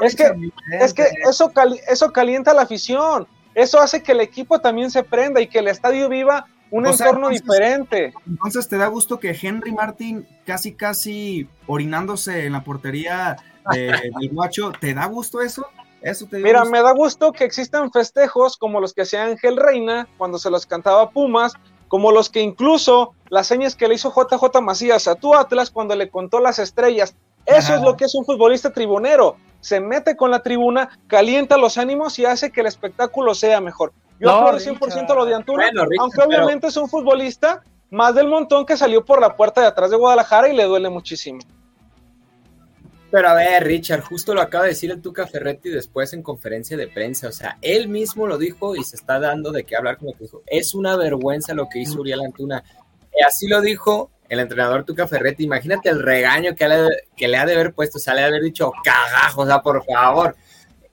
es que, es que eso, eso calienta la afición. Eso hace que el equipo también se prenda y que el estadio viva un entorno diferente. Entonces te da gusto que Henry Martin casi casi orinándose en la portería del guacho, ¿te da gusto eso? Eso te Mira, me da gusto que existan festejos como los que hacía Ángel Reina cuando se los cantaba Pumas, como los que incluso las señas que le hizo JJ Macías a tu Atlas cuando le contó las estrellas. Eso es lo que es un futbolista tribunero. Se mete con la tribuna, calienta los ánimos y hace que el espectáculo sea mejor. Yo no, aplaudo 100% lo de Antuna, aunque obviamente es un futbolista más del montón que salió por la puerta de atrás de Guadalajara y le duele muchísimo. Pero a ver, Richard, justo lo acaba de decir el Tuca Ferretti después en conferencia de prensa. O sea, él mismo lo dijo y se está dando de qué hablar con lo que dijo. Es una vergüenza lo que hizo Uriel Antuna. Y así lo dijo el entrenador Tuca Ferretti. Imagínate el regaño que le, que le ha de haber puesto, o sea, le ha de haber dicho cagajo, o sea, por favor.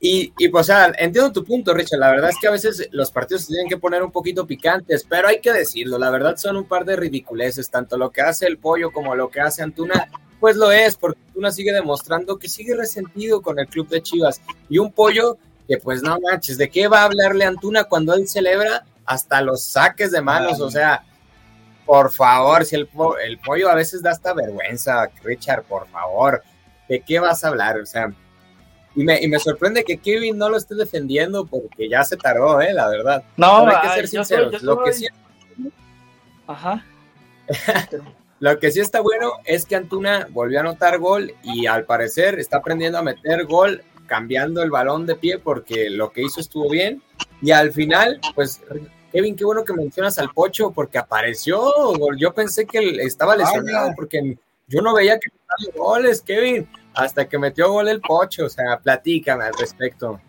Y, y pues, o sea, entiendo tu punto, Richard. La verdad es que a veces los partidos se tienen que poner un poquito picantes, pero hay que decirlo. La verdad son un par de ridiculeces, tanto lo que hace el pollo como lo que hace Antuna pues lo es, porque Antuna sigue demostrando que sigue resentido con el club de Chivas. Y un pollo que pues no manches, ¿de qué va a hablarle Antuna cuando él celebra hasta los saques de manos? O sea, por favor, si el, el pollo a veces da hasta vergüenza, Richard, por favor, ¿de qué vas a hablar? O sea, y me, y me sorprende que Kevin no lo esté defendiendo porque ya se tardó, ¿eh? La verdad. No, hay que ser sinceros. Lo que sí... Ajá. Lo que sí está bueno es que Antuna volvió a anotar gol y al parecer está aprendiendo a meter gol cambiando el balón de pie porque lo que hizo estuvo bien. Y al final, pues, Kevin, qué bueno que mencionas al Pocho porque apareció. Yo pensé que estaba lesionado porque yo no veía que goles, Kevin, hasta que metió gol el Pocho. O sea, platícame al respecto.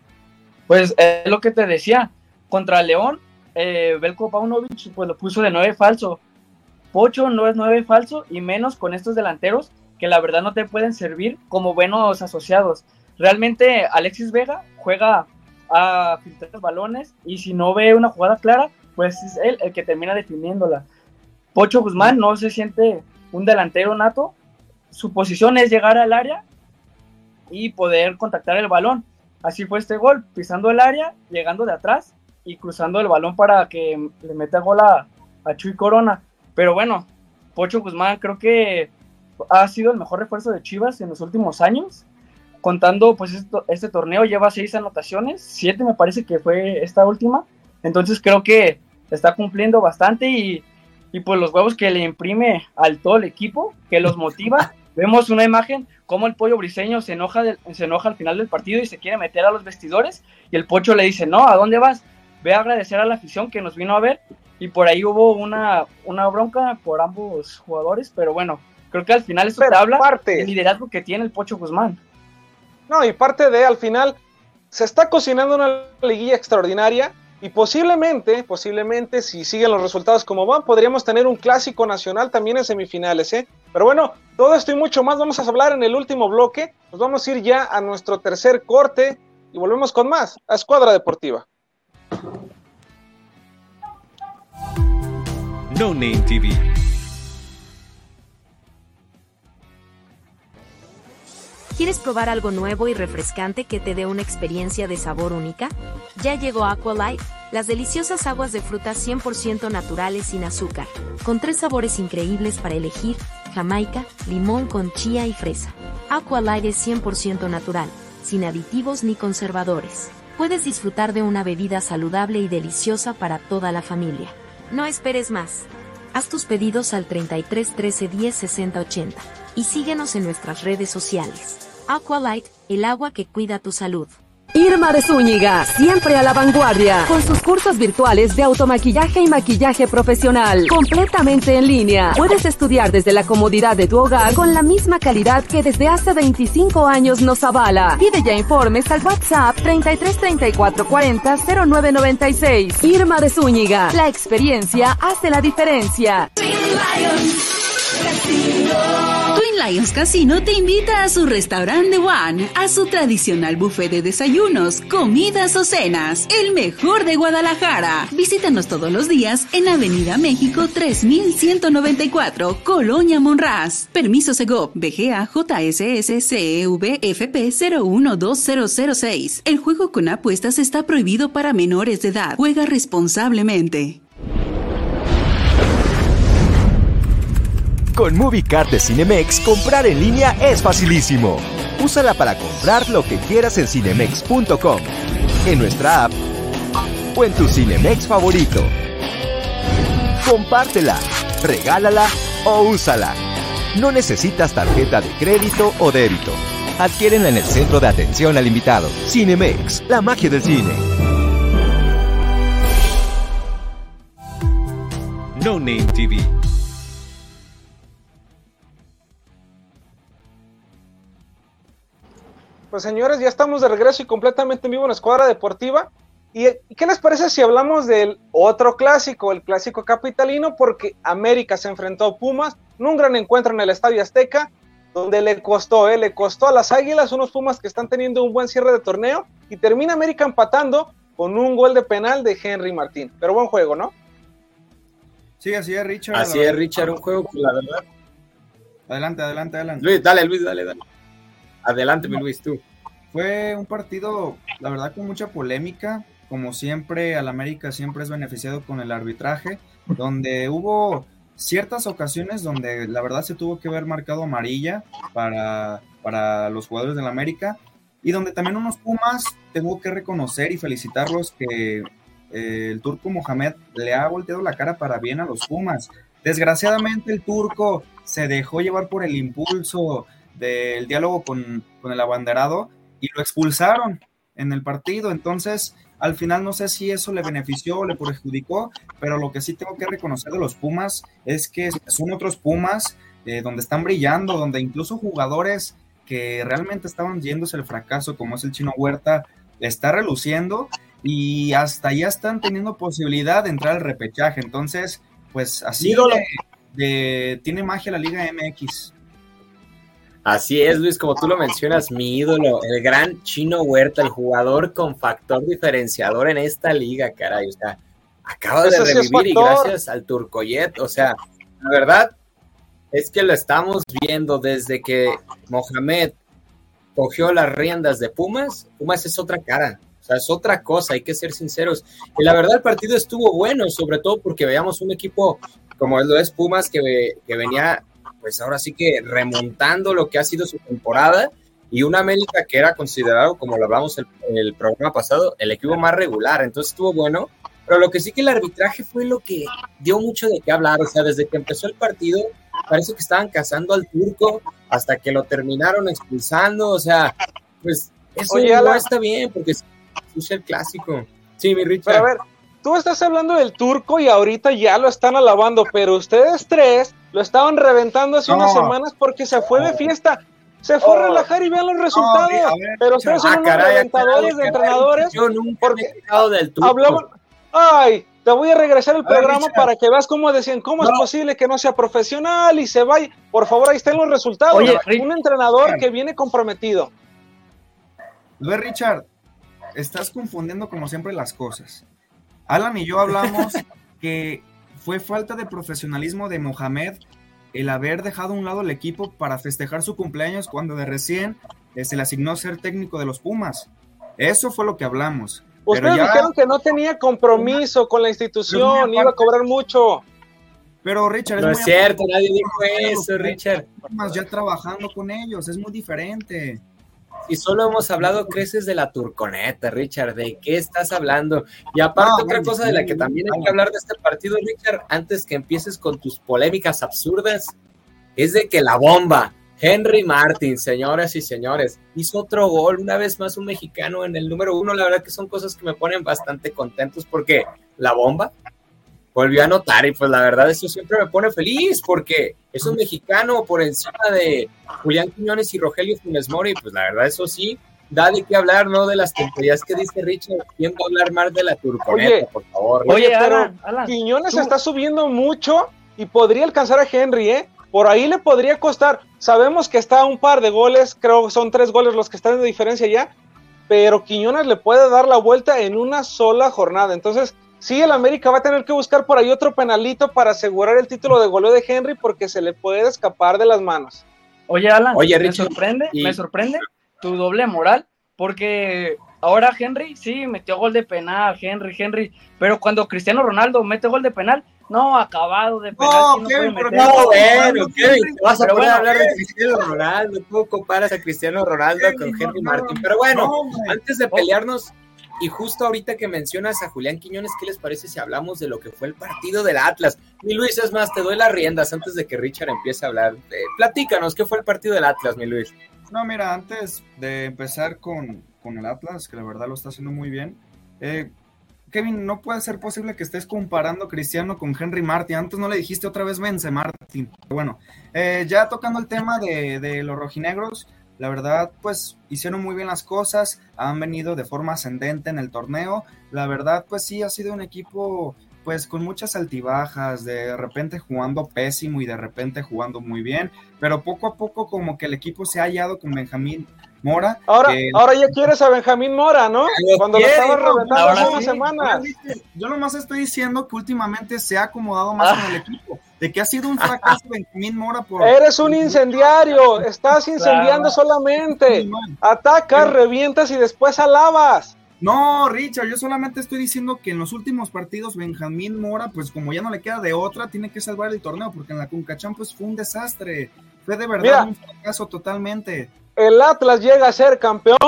Pues es lo que te decía. contra León, eh, Belko Paunovic pues lo puso de nueve falso. Pocho no es nueve falso y menos con estos delanteros que la verdad no te pueden servir como buenos asociados. Realmente Alexis Vega juega a filtrar los balones y si no ve una jugada clara, pues es él el que termina definiéndola. Pocho Guzmán no se siente un delantero nato, su posición es llegar al área y poder contactar el balón. Así fue este gol, pisando el área, llegando de atrás y cruzando el balón para que le meta gol a, a Chuy Corona. Pero bueno, Pocho Guzmán creo que ha sido el mejor refuerzo de Chivas en los últimos años. Contando pues este torneo lleva seis anotaciones, siete me parece que fue esta última. Entonces creo que está cumpliendo bastante y, y pues los huevos que le imprime al todo el equipo, que los motiva. Vemos una imagen como el pollo briseño se enoja, se enoja al final del partido y se quiere meter a los vestidores y el pocho le dice, no, ¿a dónde vas? Ve a agradecer a la afición que nos vino a ver y por ahí hubo una, una bronca por ambos jugadores, pero bueno, creo que al final eso te habla parte, del liderazgo que tiene el Pocho Guzmán. No, y parte de al final se está cocinando una liguilla extraordinaria y posiblemente, posiblemente, si siguen los resultados como van, podríamos tener un clásico nacional también en semifinales, ¿eh? Pero bueno, todo esto y mucho más vamos a hablar en el último bloque. Nos vamos a ir ya a nuestro tercer corte y volvemos con más a Escuadra Deportiva. No Name TV ¿Quieres probar algo nuevo y refrescante que te dé una experiencia de sabor única? Ya llegó Aqualight, las deliciosas aguas de frutas 100% naturales sin azúcar, con tres sabores increíbles para elegir, jamaica, limón con chía y fresa. Aqualight es 100% natural, sin aditivos ni conservadores. Puedes disfrutar de una bebida saludable y deliciosa para toda la familia. No esperes más. Haz tus pedidos al 33 13 10 60 80 y síguenos en nuestras redes sociales. Aqualight, el agua que cuida tu salud. Irma de Zúñiga, siempre a la vanguardia, con sus cursos virtuales de automaquillaje y maquillaje profesional, completamente en línea. Puedes estudiar desde la comodidad de tu hogar con la misma calidad que desde hace 25 años nos avala. Pide ya informes al WhatsApp 33 34 40 0996. Irma de Zúñiga, la experiencia hace la diferencia. Lions Casino te invita a su restaurante One, a su tradicional buffet de desayunos, comidas o cenas, el mejor de Guadalajara. Visítanos todos los días en Avenida México 3194, Colonia Monraz. Permiso Segov, BGA JSS CEV FP 012006. El juego con apuestas está prohibido para menores de edad. Juega responsablemente. Con MovieCard de Cinemex, comprar en línea es facilísimo. Úsala para comprar lo que quieras en cinemex.com, en nuestra app o en tu Cinemex favorito. Compártela, regálala o úsala. No necesitas tarjeta de crédito o débito. Adquiérenla en el centro de atención al invitado. Cinemex, la magia del cine. No Name TV Pues señores, ya estamos de regreso y completamente en vivo en la Escuadra Deportiva. ¿Y qué les parece si hablamos del otro clásico, el clásico capitalino? Porque América se enfrentó a Pumas en un gran encuentro en el Estadio Azteca, donde le costó, ¿eh? le costó a las Águilas, unos Pumas que están teniendo un buen cierre de torneo, y termina América empatando con un gol de penal de Henry Martín. Pero buen juego, ¿no? Sí, así es, Richard. Así es, Richard, un juego que la verdad. Adelante, adelante, adelante. Luis, dale, Luis, dale, dale. Adelante, mi Luis, tú. Fue un partido, la verdad, con mucha polémica. Como siempre, al América siempre es beneficiado con el arbitraje, donde hubo ciertas ocasiones donde la verdad se tuvo que ver marcado amarilla para, para los jugadores del América y donde también unos Pumas tengo que reconocer y felicitarlos que eh, el turco Mohamed le ha volteado la cara para bien a los Pumas. Desgraciadamente el turco se dejó llevar por el impulso del diálogo con, con el abanderado y lo expulsaron en el partido. Entonces, al final no sé si eso le benefició o le perjudicó, pero lo que sí tengo que reconocer de los Pumas es que son otros Pumas eh, donde están brillando, donde incluso jugadores que realmente estaban yéndose el fracaso, como es el chino Huerta, está reluciendo y hasta ya están teniendo posibilidad de entrar al repechaje. Entonces, pues así de- de- tiene magia la Liga MX. Así es, Luis, como tú lo mencionas, mi ídolo, el gran Chino Huerta, el jugador con factor diferenciador en esta liga, caray. O sea, acaba de Ese sí es revivir y gracias al Turcoyet. O sea, la verdad es que lo estamos viendo desde que Mohamed cogió las riendas de Pumas. Pumas es otra cara. O sea, es otra cosa, hay que ser sinceros. Y la verdad, el partido estuvo bueno, sobre todo porque veíamos un equipo como lo es Pumas, que, que venía pues ahora sí que remontando lo que ha sido su temporada y una América que era considerado, como lo hablamos el, el programa pasado, el equipo más regular, entonces estuvo bueno, pero lo que sí que el arbitraje fue lo que dio mucho de qué hablar, o sea, desde que empezó el partido parece que estaban cazando al turco hasta que lo terminaron expulsando, o sea, pues eso Oye, no Alan. está bien porque es es el clásico. Sí, mi Richard. Pero a ver, tú estás hablando del turco y ahorita ya lo están alabando, pero ustedes tres lo estaban reventando hace No. unas semanas porque se fue de fiesta. Se fue a Oh. relajar y vean los resultados. a ver, pero ustedes son Ah, unos caray, reventadores de entrenadores. Yo nunca me porque he quejado del turco. hablaban. Ay, te voy a regresar el A ver, programa para que veas cómo decían, cómo es posible que no sea profesional y se vaya. Por favor, ahí están los resultados. Oye, un entrenador que viene comprometido. Ve, Richard, estás confundiendo como siempre las cosas. Alan y yo hablamos que fue falta de profesionalismo de Mohamed el haber dejado a un lado el equipo para festejar su cumpleaños cuando de recién eh, se le asignó ser técnico de los Pumas. Eso fue lo que hablamos. Pero Ustedes ya- dijeron que no tenía compromiso con la institución, iba a cobrar mucho. Pero Richard, No es muy cierto, aparte- nadie dijo eso, Richard. Pumas ya trabajando con ellos, es muy diferente. Y solo hemos hablado creces de la turconeta, Richard. ¿De qué estás hablando? Y aparte, No, otra cosa de la que también hay que hablar de este partido, Richard, antes que empieces con tus polémicas absurdas, es de que la bomba, Henry Martin, señoras y señores, hizo otro gol, una vez más un mexicano en el número uno. La verdad que son cosas que me ponen bastante contentos porque la bomba volvió a anotar y pues la verdad eso siempre me pone feliz porque es un mexicano por encima de Julián Quiñones y Rogelio Funes Mori, pues la verdad eso sí, da de qué hablar, ¿no? De las tonterías que dice Richard, ¿quién va a hablar más de la turconeta, Oye, por favor? Oye, Oye, pero Alan, Alan, Quiñones tú- está subiendo mucho y podría alcanzar a Henry, ¿eh? Por ahí le podría costar. Sabemos que está a un par de goles, creo que son tres goles los que están de diferencia ya, pero Quiñones le puede dar la vuelta en una sola jornada. Entonces, sí, el América va a tener que buscar por ahí otro penalito para asegurar el título de goleo de Henry porque se le puede escapar de las manos. Oye, Alan, Oye, me Richard, sorprende, y- me sorprende tu doble moral, porque ahora Henry sí metió gol de penal, Henry, Henry, pero cuando Cristiano Ronaldo mete gol de penal, no, acabado de penal, No, sí no Kevin, pero. No, bueno, Kevin, te vas a poner a bueno, hablar de Cristiano Ronaldo, ¿cómo comparas a Cristiano Ronaldo con Henry no, Martin? Pero bueno, no, antes de pelearnos, y justo ahorita que mencionas a Julián Quiñones, ¿qué les parece si hablamos de lo que fue el partido del Atlas? Mi Luis, es más, te doy las riendas antes de que Richard empiece a hablar. Eh, platícanos, ¿qué fue el partido del Atlas, mi Luis? No, mira, antes de empezar con, con el Atlas, que la verdad lo está haciendo muy bien, eh, Kevin, no puede ser posible que estés comparando a Cristiano con Henry Martin. Antes no le dijiste otra vez vence Martin. Bueno, eh, ya tocando el tema de, de los rojinegros, la verdad, pues hicieron muy bien las cosas, han venido de forma ascendente en el torneo. La verdad, pues sí, ha sido un equipo pues con muchas altibajas, de repente jugando pésimo y de repente jugando muy bien, pero poco a poco como que el equipo se ha hallado con Benjamín Mora. Ahora, que- ahora ya quieres a Benjamín Mora, ¿no? Lo Cuando lo quiere, estaba no, reventando hace sí, unas semanas. Yo nomás estoy diciendo que últimamente se ha acomodado más Ah. con el equipo, de que ha sido un fracaso Benjamín Mora por... Eres un incendiario, estás incendiando solamente. Atacas, revientas y después alabas. No, Richard, yo solamente estoy diciendo que en los últimos partidos Benjamín Mora, pues como ya no le queda de otra, tiene que salvar el torneo, porque en la Concacham pues fue un desastre, fue de verdad Mira. un fracaso totalmente. El Atlas llega a ser campeón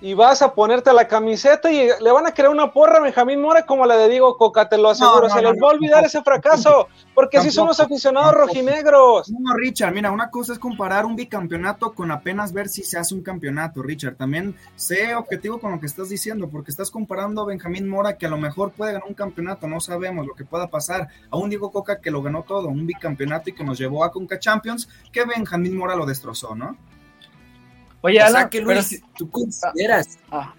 y vas a ponerte la camiseta y le van a crear una porra a Benjamín Mora como la de Diego Coca, te lo aseguro. No, no, Se les va a olvidar ese fracaso, porque así son los aficionados tampoco. rojinegros. No, Richard, mira, una cosa es comparar un bicampeonato con apenas ver si se hace un campeonato, Richard. También sé objetivo con lo que estás diciendo, porque estás comparando a Benjamín Mora, que a lo mejor puede ganar un campeonato, no sabemos lo que pueda pasar, a un Diego Coca que lo ganó todo, un bicampeonato y que nos llevó a Conca Champions, que Benjamín Mora lo destrozó, ¿no? Oye, o Alan, sea que pero Luis, si- tú consideras ah,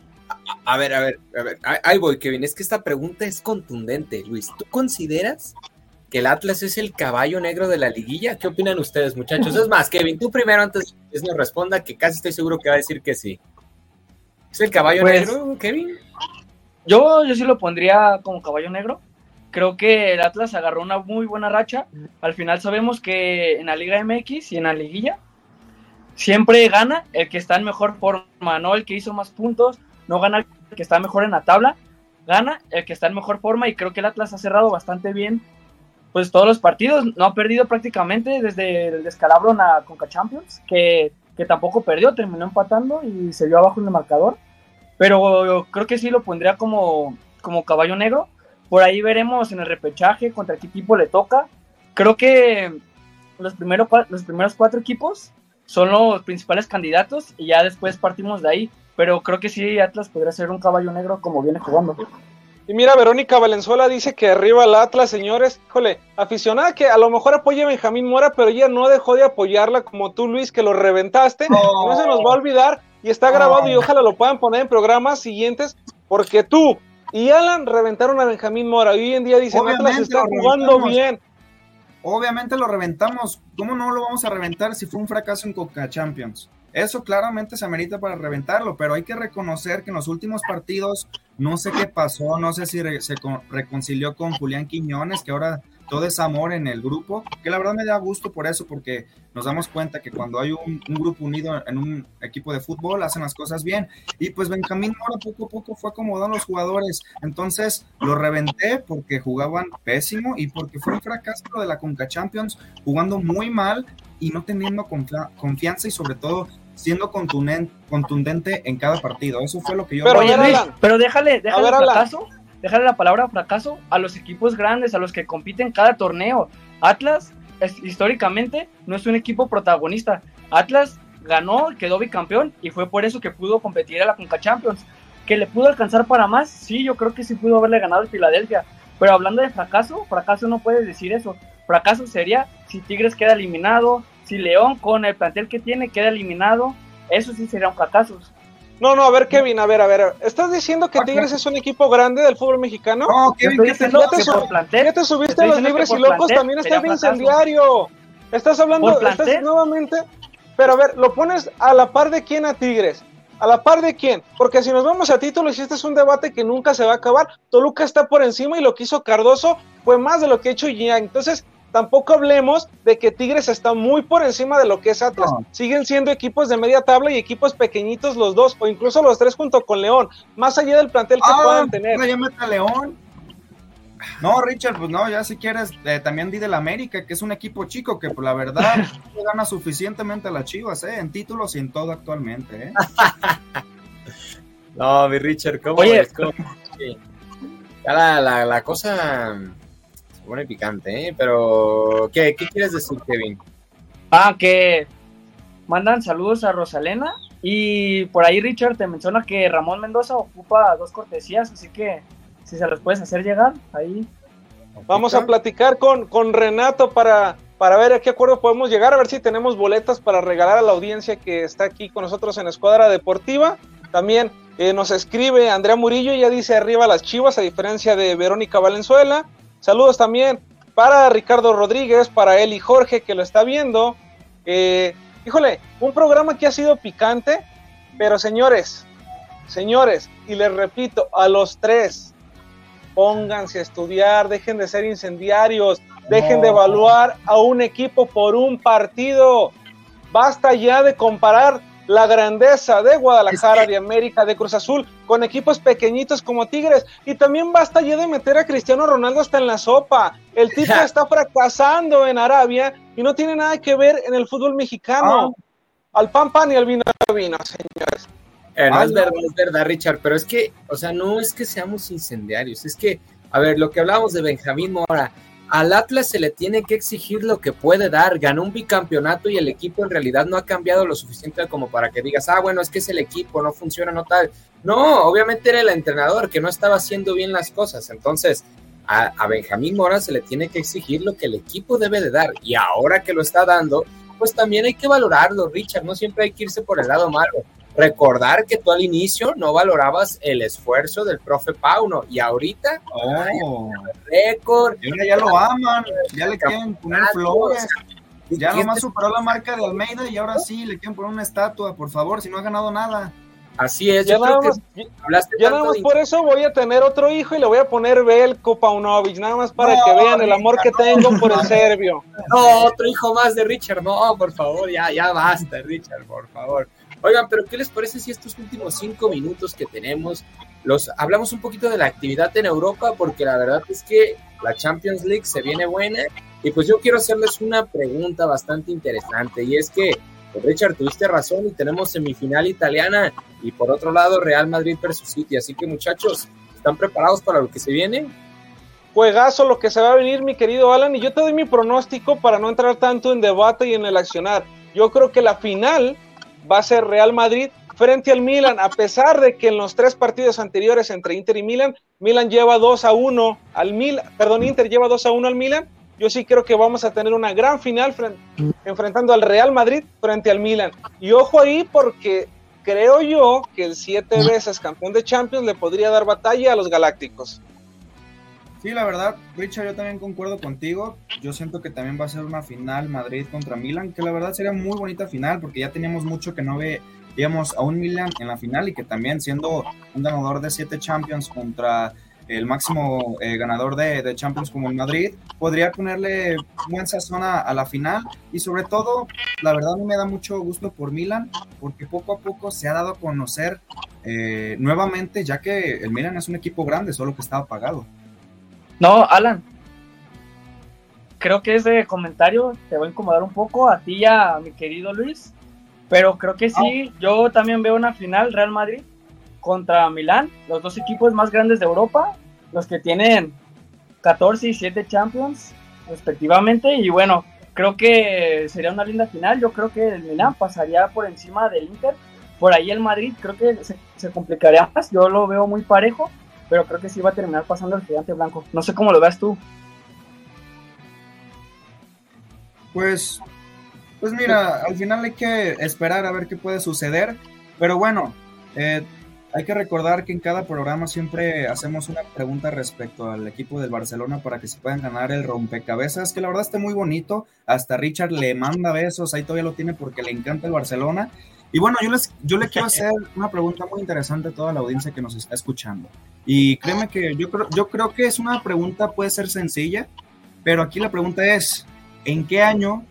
A ver, a ver, a ver, ahí- voy, Kevin. Es que esta pregunta es contundente, Luis. ¿Tú consideras que el Atlas es el caballo negro de la liguilla? ¿Qué opinan ustedes, muchachos? Es más, Kevin, tú primero antes que nos responda, que casi estoy seguro que va a decir que sí. ¿Es el caballo Pues- negro, Kevin? Yo, yo sí lo pondría como caballo negro. Creo que el Atlas agarró una muy buena racha. Al final sabemos que en la Liga MX y en la liguilla siempre gana el que está en mejor forma, no el que hizo más puntos, no gana el que está mejor en la tabla, gana el que está en mejor forma y creo que el Atlas ha cerrado bastante bien pues todos los partidos, no ha perdido prácticamente desde el descalabro en la Conca Champions, que, que tampoco perdió, terminó empatando y se vio abajo en el marcador, pero creo que sí lo pondría como, como caballo negro. Por ahí veremos en el repechaje contra qué equipo le toca. Creo que los, primero, cua- los primeros cuatro equipos son los principales candidatos y ya después partimos de ahí. Pero creo que sí, Atlas podría ser un caballo negro como viene jugando. Y mira, Verónica Valenzuela dice que arriba el Atlas, señores. Híjole, aficionada que a lo mejor apoya a Benjamín Mora, pero ella no dejó de apoyarla como tú, Luis, que lo reventaste. No se nos va a olvidar y está grabado y ojalá lo puedan poner en programas siguientes, porque tú y Alan reventaron a Benjamín Mora y hoy en día dicen Atlas está jugando bien. Obviamente lo reventamos. ¿Cómo no lo vamos a reventar si fue un fracaso en Coca Champions? Eso claramente se amerita para reventarlo, pero hay que reconocer que en los últimos partidos no sé qué pasó, no sé si se con- reconcilió con Julián Quiñones, que ahora todo es amor en el grupo, que la verdad me da gusto por eso, porque nos damos cuenta que cuando hay un, un grupo unido en un equipo de fútbol, hacen las cosas bien. Y pues Benjamín Mora poco a poco fue acomodando a los jugadores, entonces lo reventé porque jugaban pésimo y porque fue un fracaso lo de la Conca Champions, jugando muy mal y no teniendo confia- confianza y sobre todo siendo contunen- contundente en cada partido. Eso fue lo que yo... Pero, Oye, a Luis, pero déjale, déjale ver, el Alan. Déjale la palabra fracaso a los equipos grandes, a los que compiten cada torneo. Atlas, históricamente, no es un equipo protagonista. Atlas ganó, quedó bicampeón y fue por eso que pudo competir a la Conca Champions. Que le pudo alcanzar para más, sí, yo creo que sí pudo haberle ganado el Filadelfia. Pero hablando de fracaso, fracaso no puedes decir eso. Fracaso sería si Tigres queda eliminado, si León con el plantel que tiene queda eliminado. Eso sí sería un fracaso. No, no, a ver, Kevin, a ver, a ver. ¿Estás diciendo que Tigres es un equipo grande del fútbol mexicano? No, Kevin, ¿qué te ya te sub- Ya te subiste a los libres y locos, plantel también sería fracaso. incendiario. Estás hablando, estás nuevamente. Pero a ver, lo pones a la par de quién a Tigres. ¿A la par de quién? Porque si nos vamos a títulos, y este es un debate que nunca se va a acabar, Toluca está por encima y lo que hizo Cardoso fue más de lo que ha hecho Yang. Entonces, tampoco hablemos de que Tigres está muy por encima de lo que es Atlas. No. Siguen siendo equipos de media tabla y equipos pequeñitos los dos, o incluso los tres junto con León, más allá del plantel que Ah, puedan tener. ya mete a León. No, Richard, pues no, ya si quieres, eh, también di del América, que es un equipo chico que, pues la verdad, no gana suficientemente a las Chivas, ¿eh? En títulos y en todo actualmente, ¿eh? No, mi Richard, ¿cómo Oye. es? ¿Cómo? Sí. Ya la, la, la cosa pone picante, ¿eh? Pero, ¿qué, ¿qué quieres decir, Kevin? Ah, que mandan saludos a Rosalena y por ahí Richard te menciona que Ramón Mendoza ocupa dos cortesías, así que si se los puedes hacer llegar, ahí. Vamos a platicar con, con Renato para, para ver a qué acuerdo podemos llegar, a ver si tenemos boletas para regalar a la audiencia que está aquí con nosotros en Escuadra Deportiva. También eh, nos escribe Andrea Murillo, ella dice arriba las chivas, a diferencia de Verónica Valenzuela. Saludos también para Ricardo Rodríguez, para él y Jorge que lo está viendo. Eh, híjole, un programa que ha sido picante, pero señores, señores, y les repito, a los tres, pónganse a estudiar, dejen de ser incendiarios, dejen de evaluar a un equipo por un partido. Basta ya de comparar la grandeza de Guadalajara, de América, de Cruz Azul, con equipos pequeñitos como Tigres. Y también basta ya de meter a Cristiano Ronaldo hasta en la sopa. El tipo está fracasando en Arabia y no tiene nada que ver en el fútbol mexicano. Al pan pan y al vino vino, señores. Eh, no Ay, es no. verdad, es verdad, Richard, pero es que, o sea, no es que seamos incendiarios, es que, a ver, lo que hablábamos de Benjamín Mora, al Atlas se le tiene que exigir lo que puede dar, ganó un bicampeonato y el equipo en realidad no ha cambiado lo suficiente como para que digas, ah, bueno, es que es el equipo, no funciona, no tal. No, obviamente era el entrenador que no estaba haciendo bien las cosas, entonces a, a Benjamín Mora se le tiene que exigir lo que el equipo debe de dar. Y ahora que lo está dando, pues también hay que valorarlo, Richard, no siempre hay que irse por el lado malo recordar que tú al inicio no valorabas el esfuerzo del profe Pauno y ahorita Oh, récord. y ahora ya lo aman, ya le quieren poner flores. Ya ¿Qué nomás superó la marca de Almeida y ahora sí le quieren poner una estatua, por favor, si no ha ganado nada. Así es, Ya yo creo nada que más, ya nada más de- por eso voy a tener otro hijo y le voy a poner Belko Paunovic, nada más para No, que vean el amor que tengo no. por el serbio. No, otro hijo más de Richard, no, por favor, ya, ya basta, Richard, por favor. Oigan, pero ¿qué les parece si estos últimos cinco minutos que tenemos los hablamos un poquito de la actividad en Europa? Porque la verdad es que la Champions League se viene buena y pues yo quiero hacerles una pregunta bastante interesante y es que, pues, Richard, tuviste razón y tenemos semifinal italiana y por otro lado Real Madrid versus City, así que muchachos, ¿están preparados para lo que se viene? Juegazo lo que se va a venir, mi querido Alan, y yo te doy mi pronóstico para no entrar tanto en debate y en el accionar. Yo creo que la final va a ser Real Madrid frente al Milan, a pesar de que en los tres partidos anteriores entre Inter y Milan, Milan lleva 2 a 1 al Milan, perdón, Inter lleva 2 a 1 al Milan. Yo sí creo que vamos a tener una gran final fren- enfrentando al Real Madrid frente al Milan. Y ojo ahí porque creo yo que el siete veces campeón de Champions le podría dar batalla a los Galácticos. Sí, la verdad, Richard, yo también concuerdo contigo. Yo siento que también va a ser una final Madrid contra Milan, que la verdad sería muy bonita final porque ya teníamos mucho que no veíamos a un Milan en la final y que también siendo un ganador de siete Champions contra el máximo eh, ganador de, Champions como el Madrid, podría ponerle buen sazón a, la final y sobre todo, la verdad me da mucho gusto por Milan porque poco a poco se ha dado a conocer eh, nuevamente, ya que el Milan es un equipo grande, solo que estaba pagado. No, Alan. Creo que ese comentario te va a incomodar un poco a ti y a mi querido Luis. Pero creo que sí, yo también veo una final Real Madrid contra Milán, los dos equipos más grandes de Europa, los que tienen 14 y 7 Champions respectivamente. Y bueno, creo que sería una linda final. Yo creo que el Milán pasaría por encima del Inter. Por ahí el Madrid creo que se, se complicaría más. Yo lo veo muy parejo pero creo que sí va a terminar pasando el gigante blanco. No sé cómo lo veas tú. Pues, pues mira, al final hay que esperar a ver qué puede suceder. Pero bueno, eh, hay que recordar que en cada programa siempre hacemos una pregunta respecto al equipo del Barcelona para que se puedan ganar el rompecabezas, que la verdad está muy bonito. Hasta Richard le manda besos, ahí todavía lo tiene porque le encanta el Barcelona. Y bueno, yo, les, yo le quiero hacer una pregunta muy interesante a toda la audiencia que nos está escuchando. Y créeme que yo creo, yo creo que es una pregunta, puede ser sencilla, pero aquí la pregunta es, ¿en qué año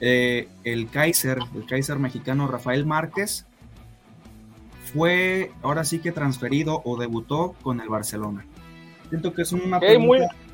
eh, el Kaiser, el Kaiser mexicano Rafael Márquez, fue ahora sí que transferido o debutó con el Barcelona? Siento que es una pregunta... muy,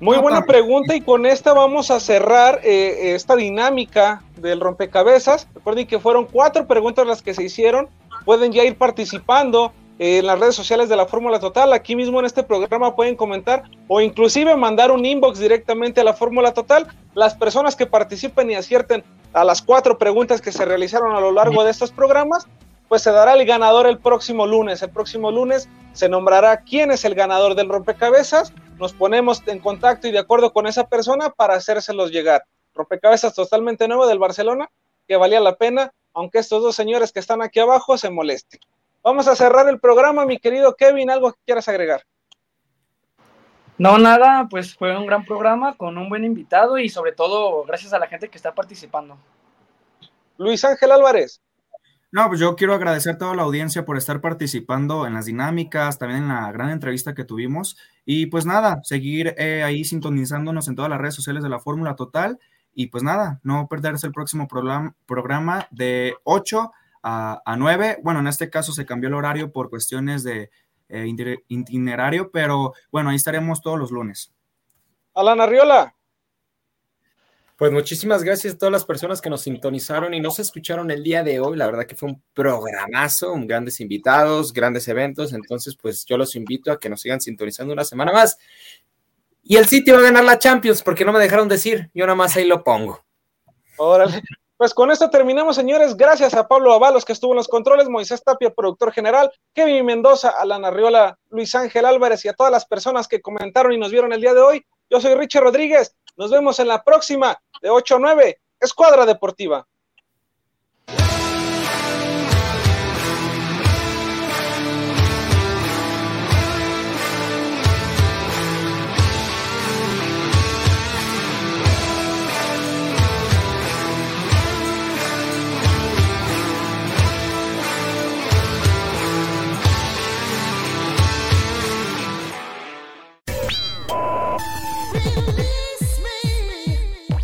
muy No, buena pregunta y con esta vamos a cerrar eh, esta dinámica del rompecabezas. Recuerden que fueron cuatro preguntas las que se hicieron. Pueden ya ir participando eh, en las redes sociales de la Fórmula Total. Aquí mismo en este programa pueden comentar o inclusive mandar un inbox directamente a la Fórmula Total. Las personas que participen y acierten a las cuatro preguntas que se realizaron a lo largo de estos programas, pues se dará el ganador el próximo lunes. El próximo lunes se nombrará quién es el ganador del rompecabezas nos ponemos en contacto y de acuerdo con esa persona para hacérselos llegar. Rompecabezas totalmente nuevo del Barcelona, que valía la pena, aunque estos dos señores que están aquí abajo se molesten. Vamos a cerrar el programa, mi querido Kevin, algo que quieras agregar. No, nada, pues fue un gran programa con un buen invitado y sobre todo gracias a la gente que está participando. Luis Ángel Álvarez. No, pues yo quiero agradecer a toda la audiencia por estar participando en las dinámicas, también en la gran entrevista que tuvimos. Y pues nada, seguir eh, ahí sintonizándonos en todas las redes sociales de la Fórmula Total. Y pues nada, no perderse el próximo programa, de 8 a, a 9. Bueno, en este caso se cambió el horario por cuestiones de eh, itinerario, pero bueno, ahí estaremos todos los lunes. Alan Arriola. Pues muchísimas gracias a todas las personas que nos sintonizaron y nos escucharon el día de hoy. La verdad que fue un programazo, un grandes invitados, grandes eventos. Entonces, pues yo los invito a que nos sigan sintonizando una semana más. Y el City va a ganar la Champions porque no me dejaron decir. Yo nada más ahí lo pongo. Órale. Pues con esto terminamos, señores. Gracias a Pablo Avalos, que estuvo en los controles, Moisés Tapia, productor general, Kevin Mendoza, Alan Arriola, Luis Ángel Álvarez y a todas las personas que comentaron y nos vieron el día de hoy. Yo soy Richard Rodríguez. Nos vemos en la próxima de 8 a 9, Escuadra Deportiva.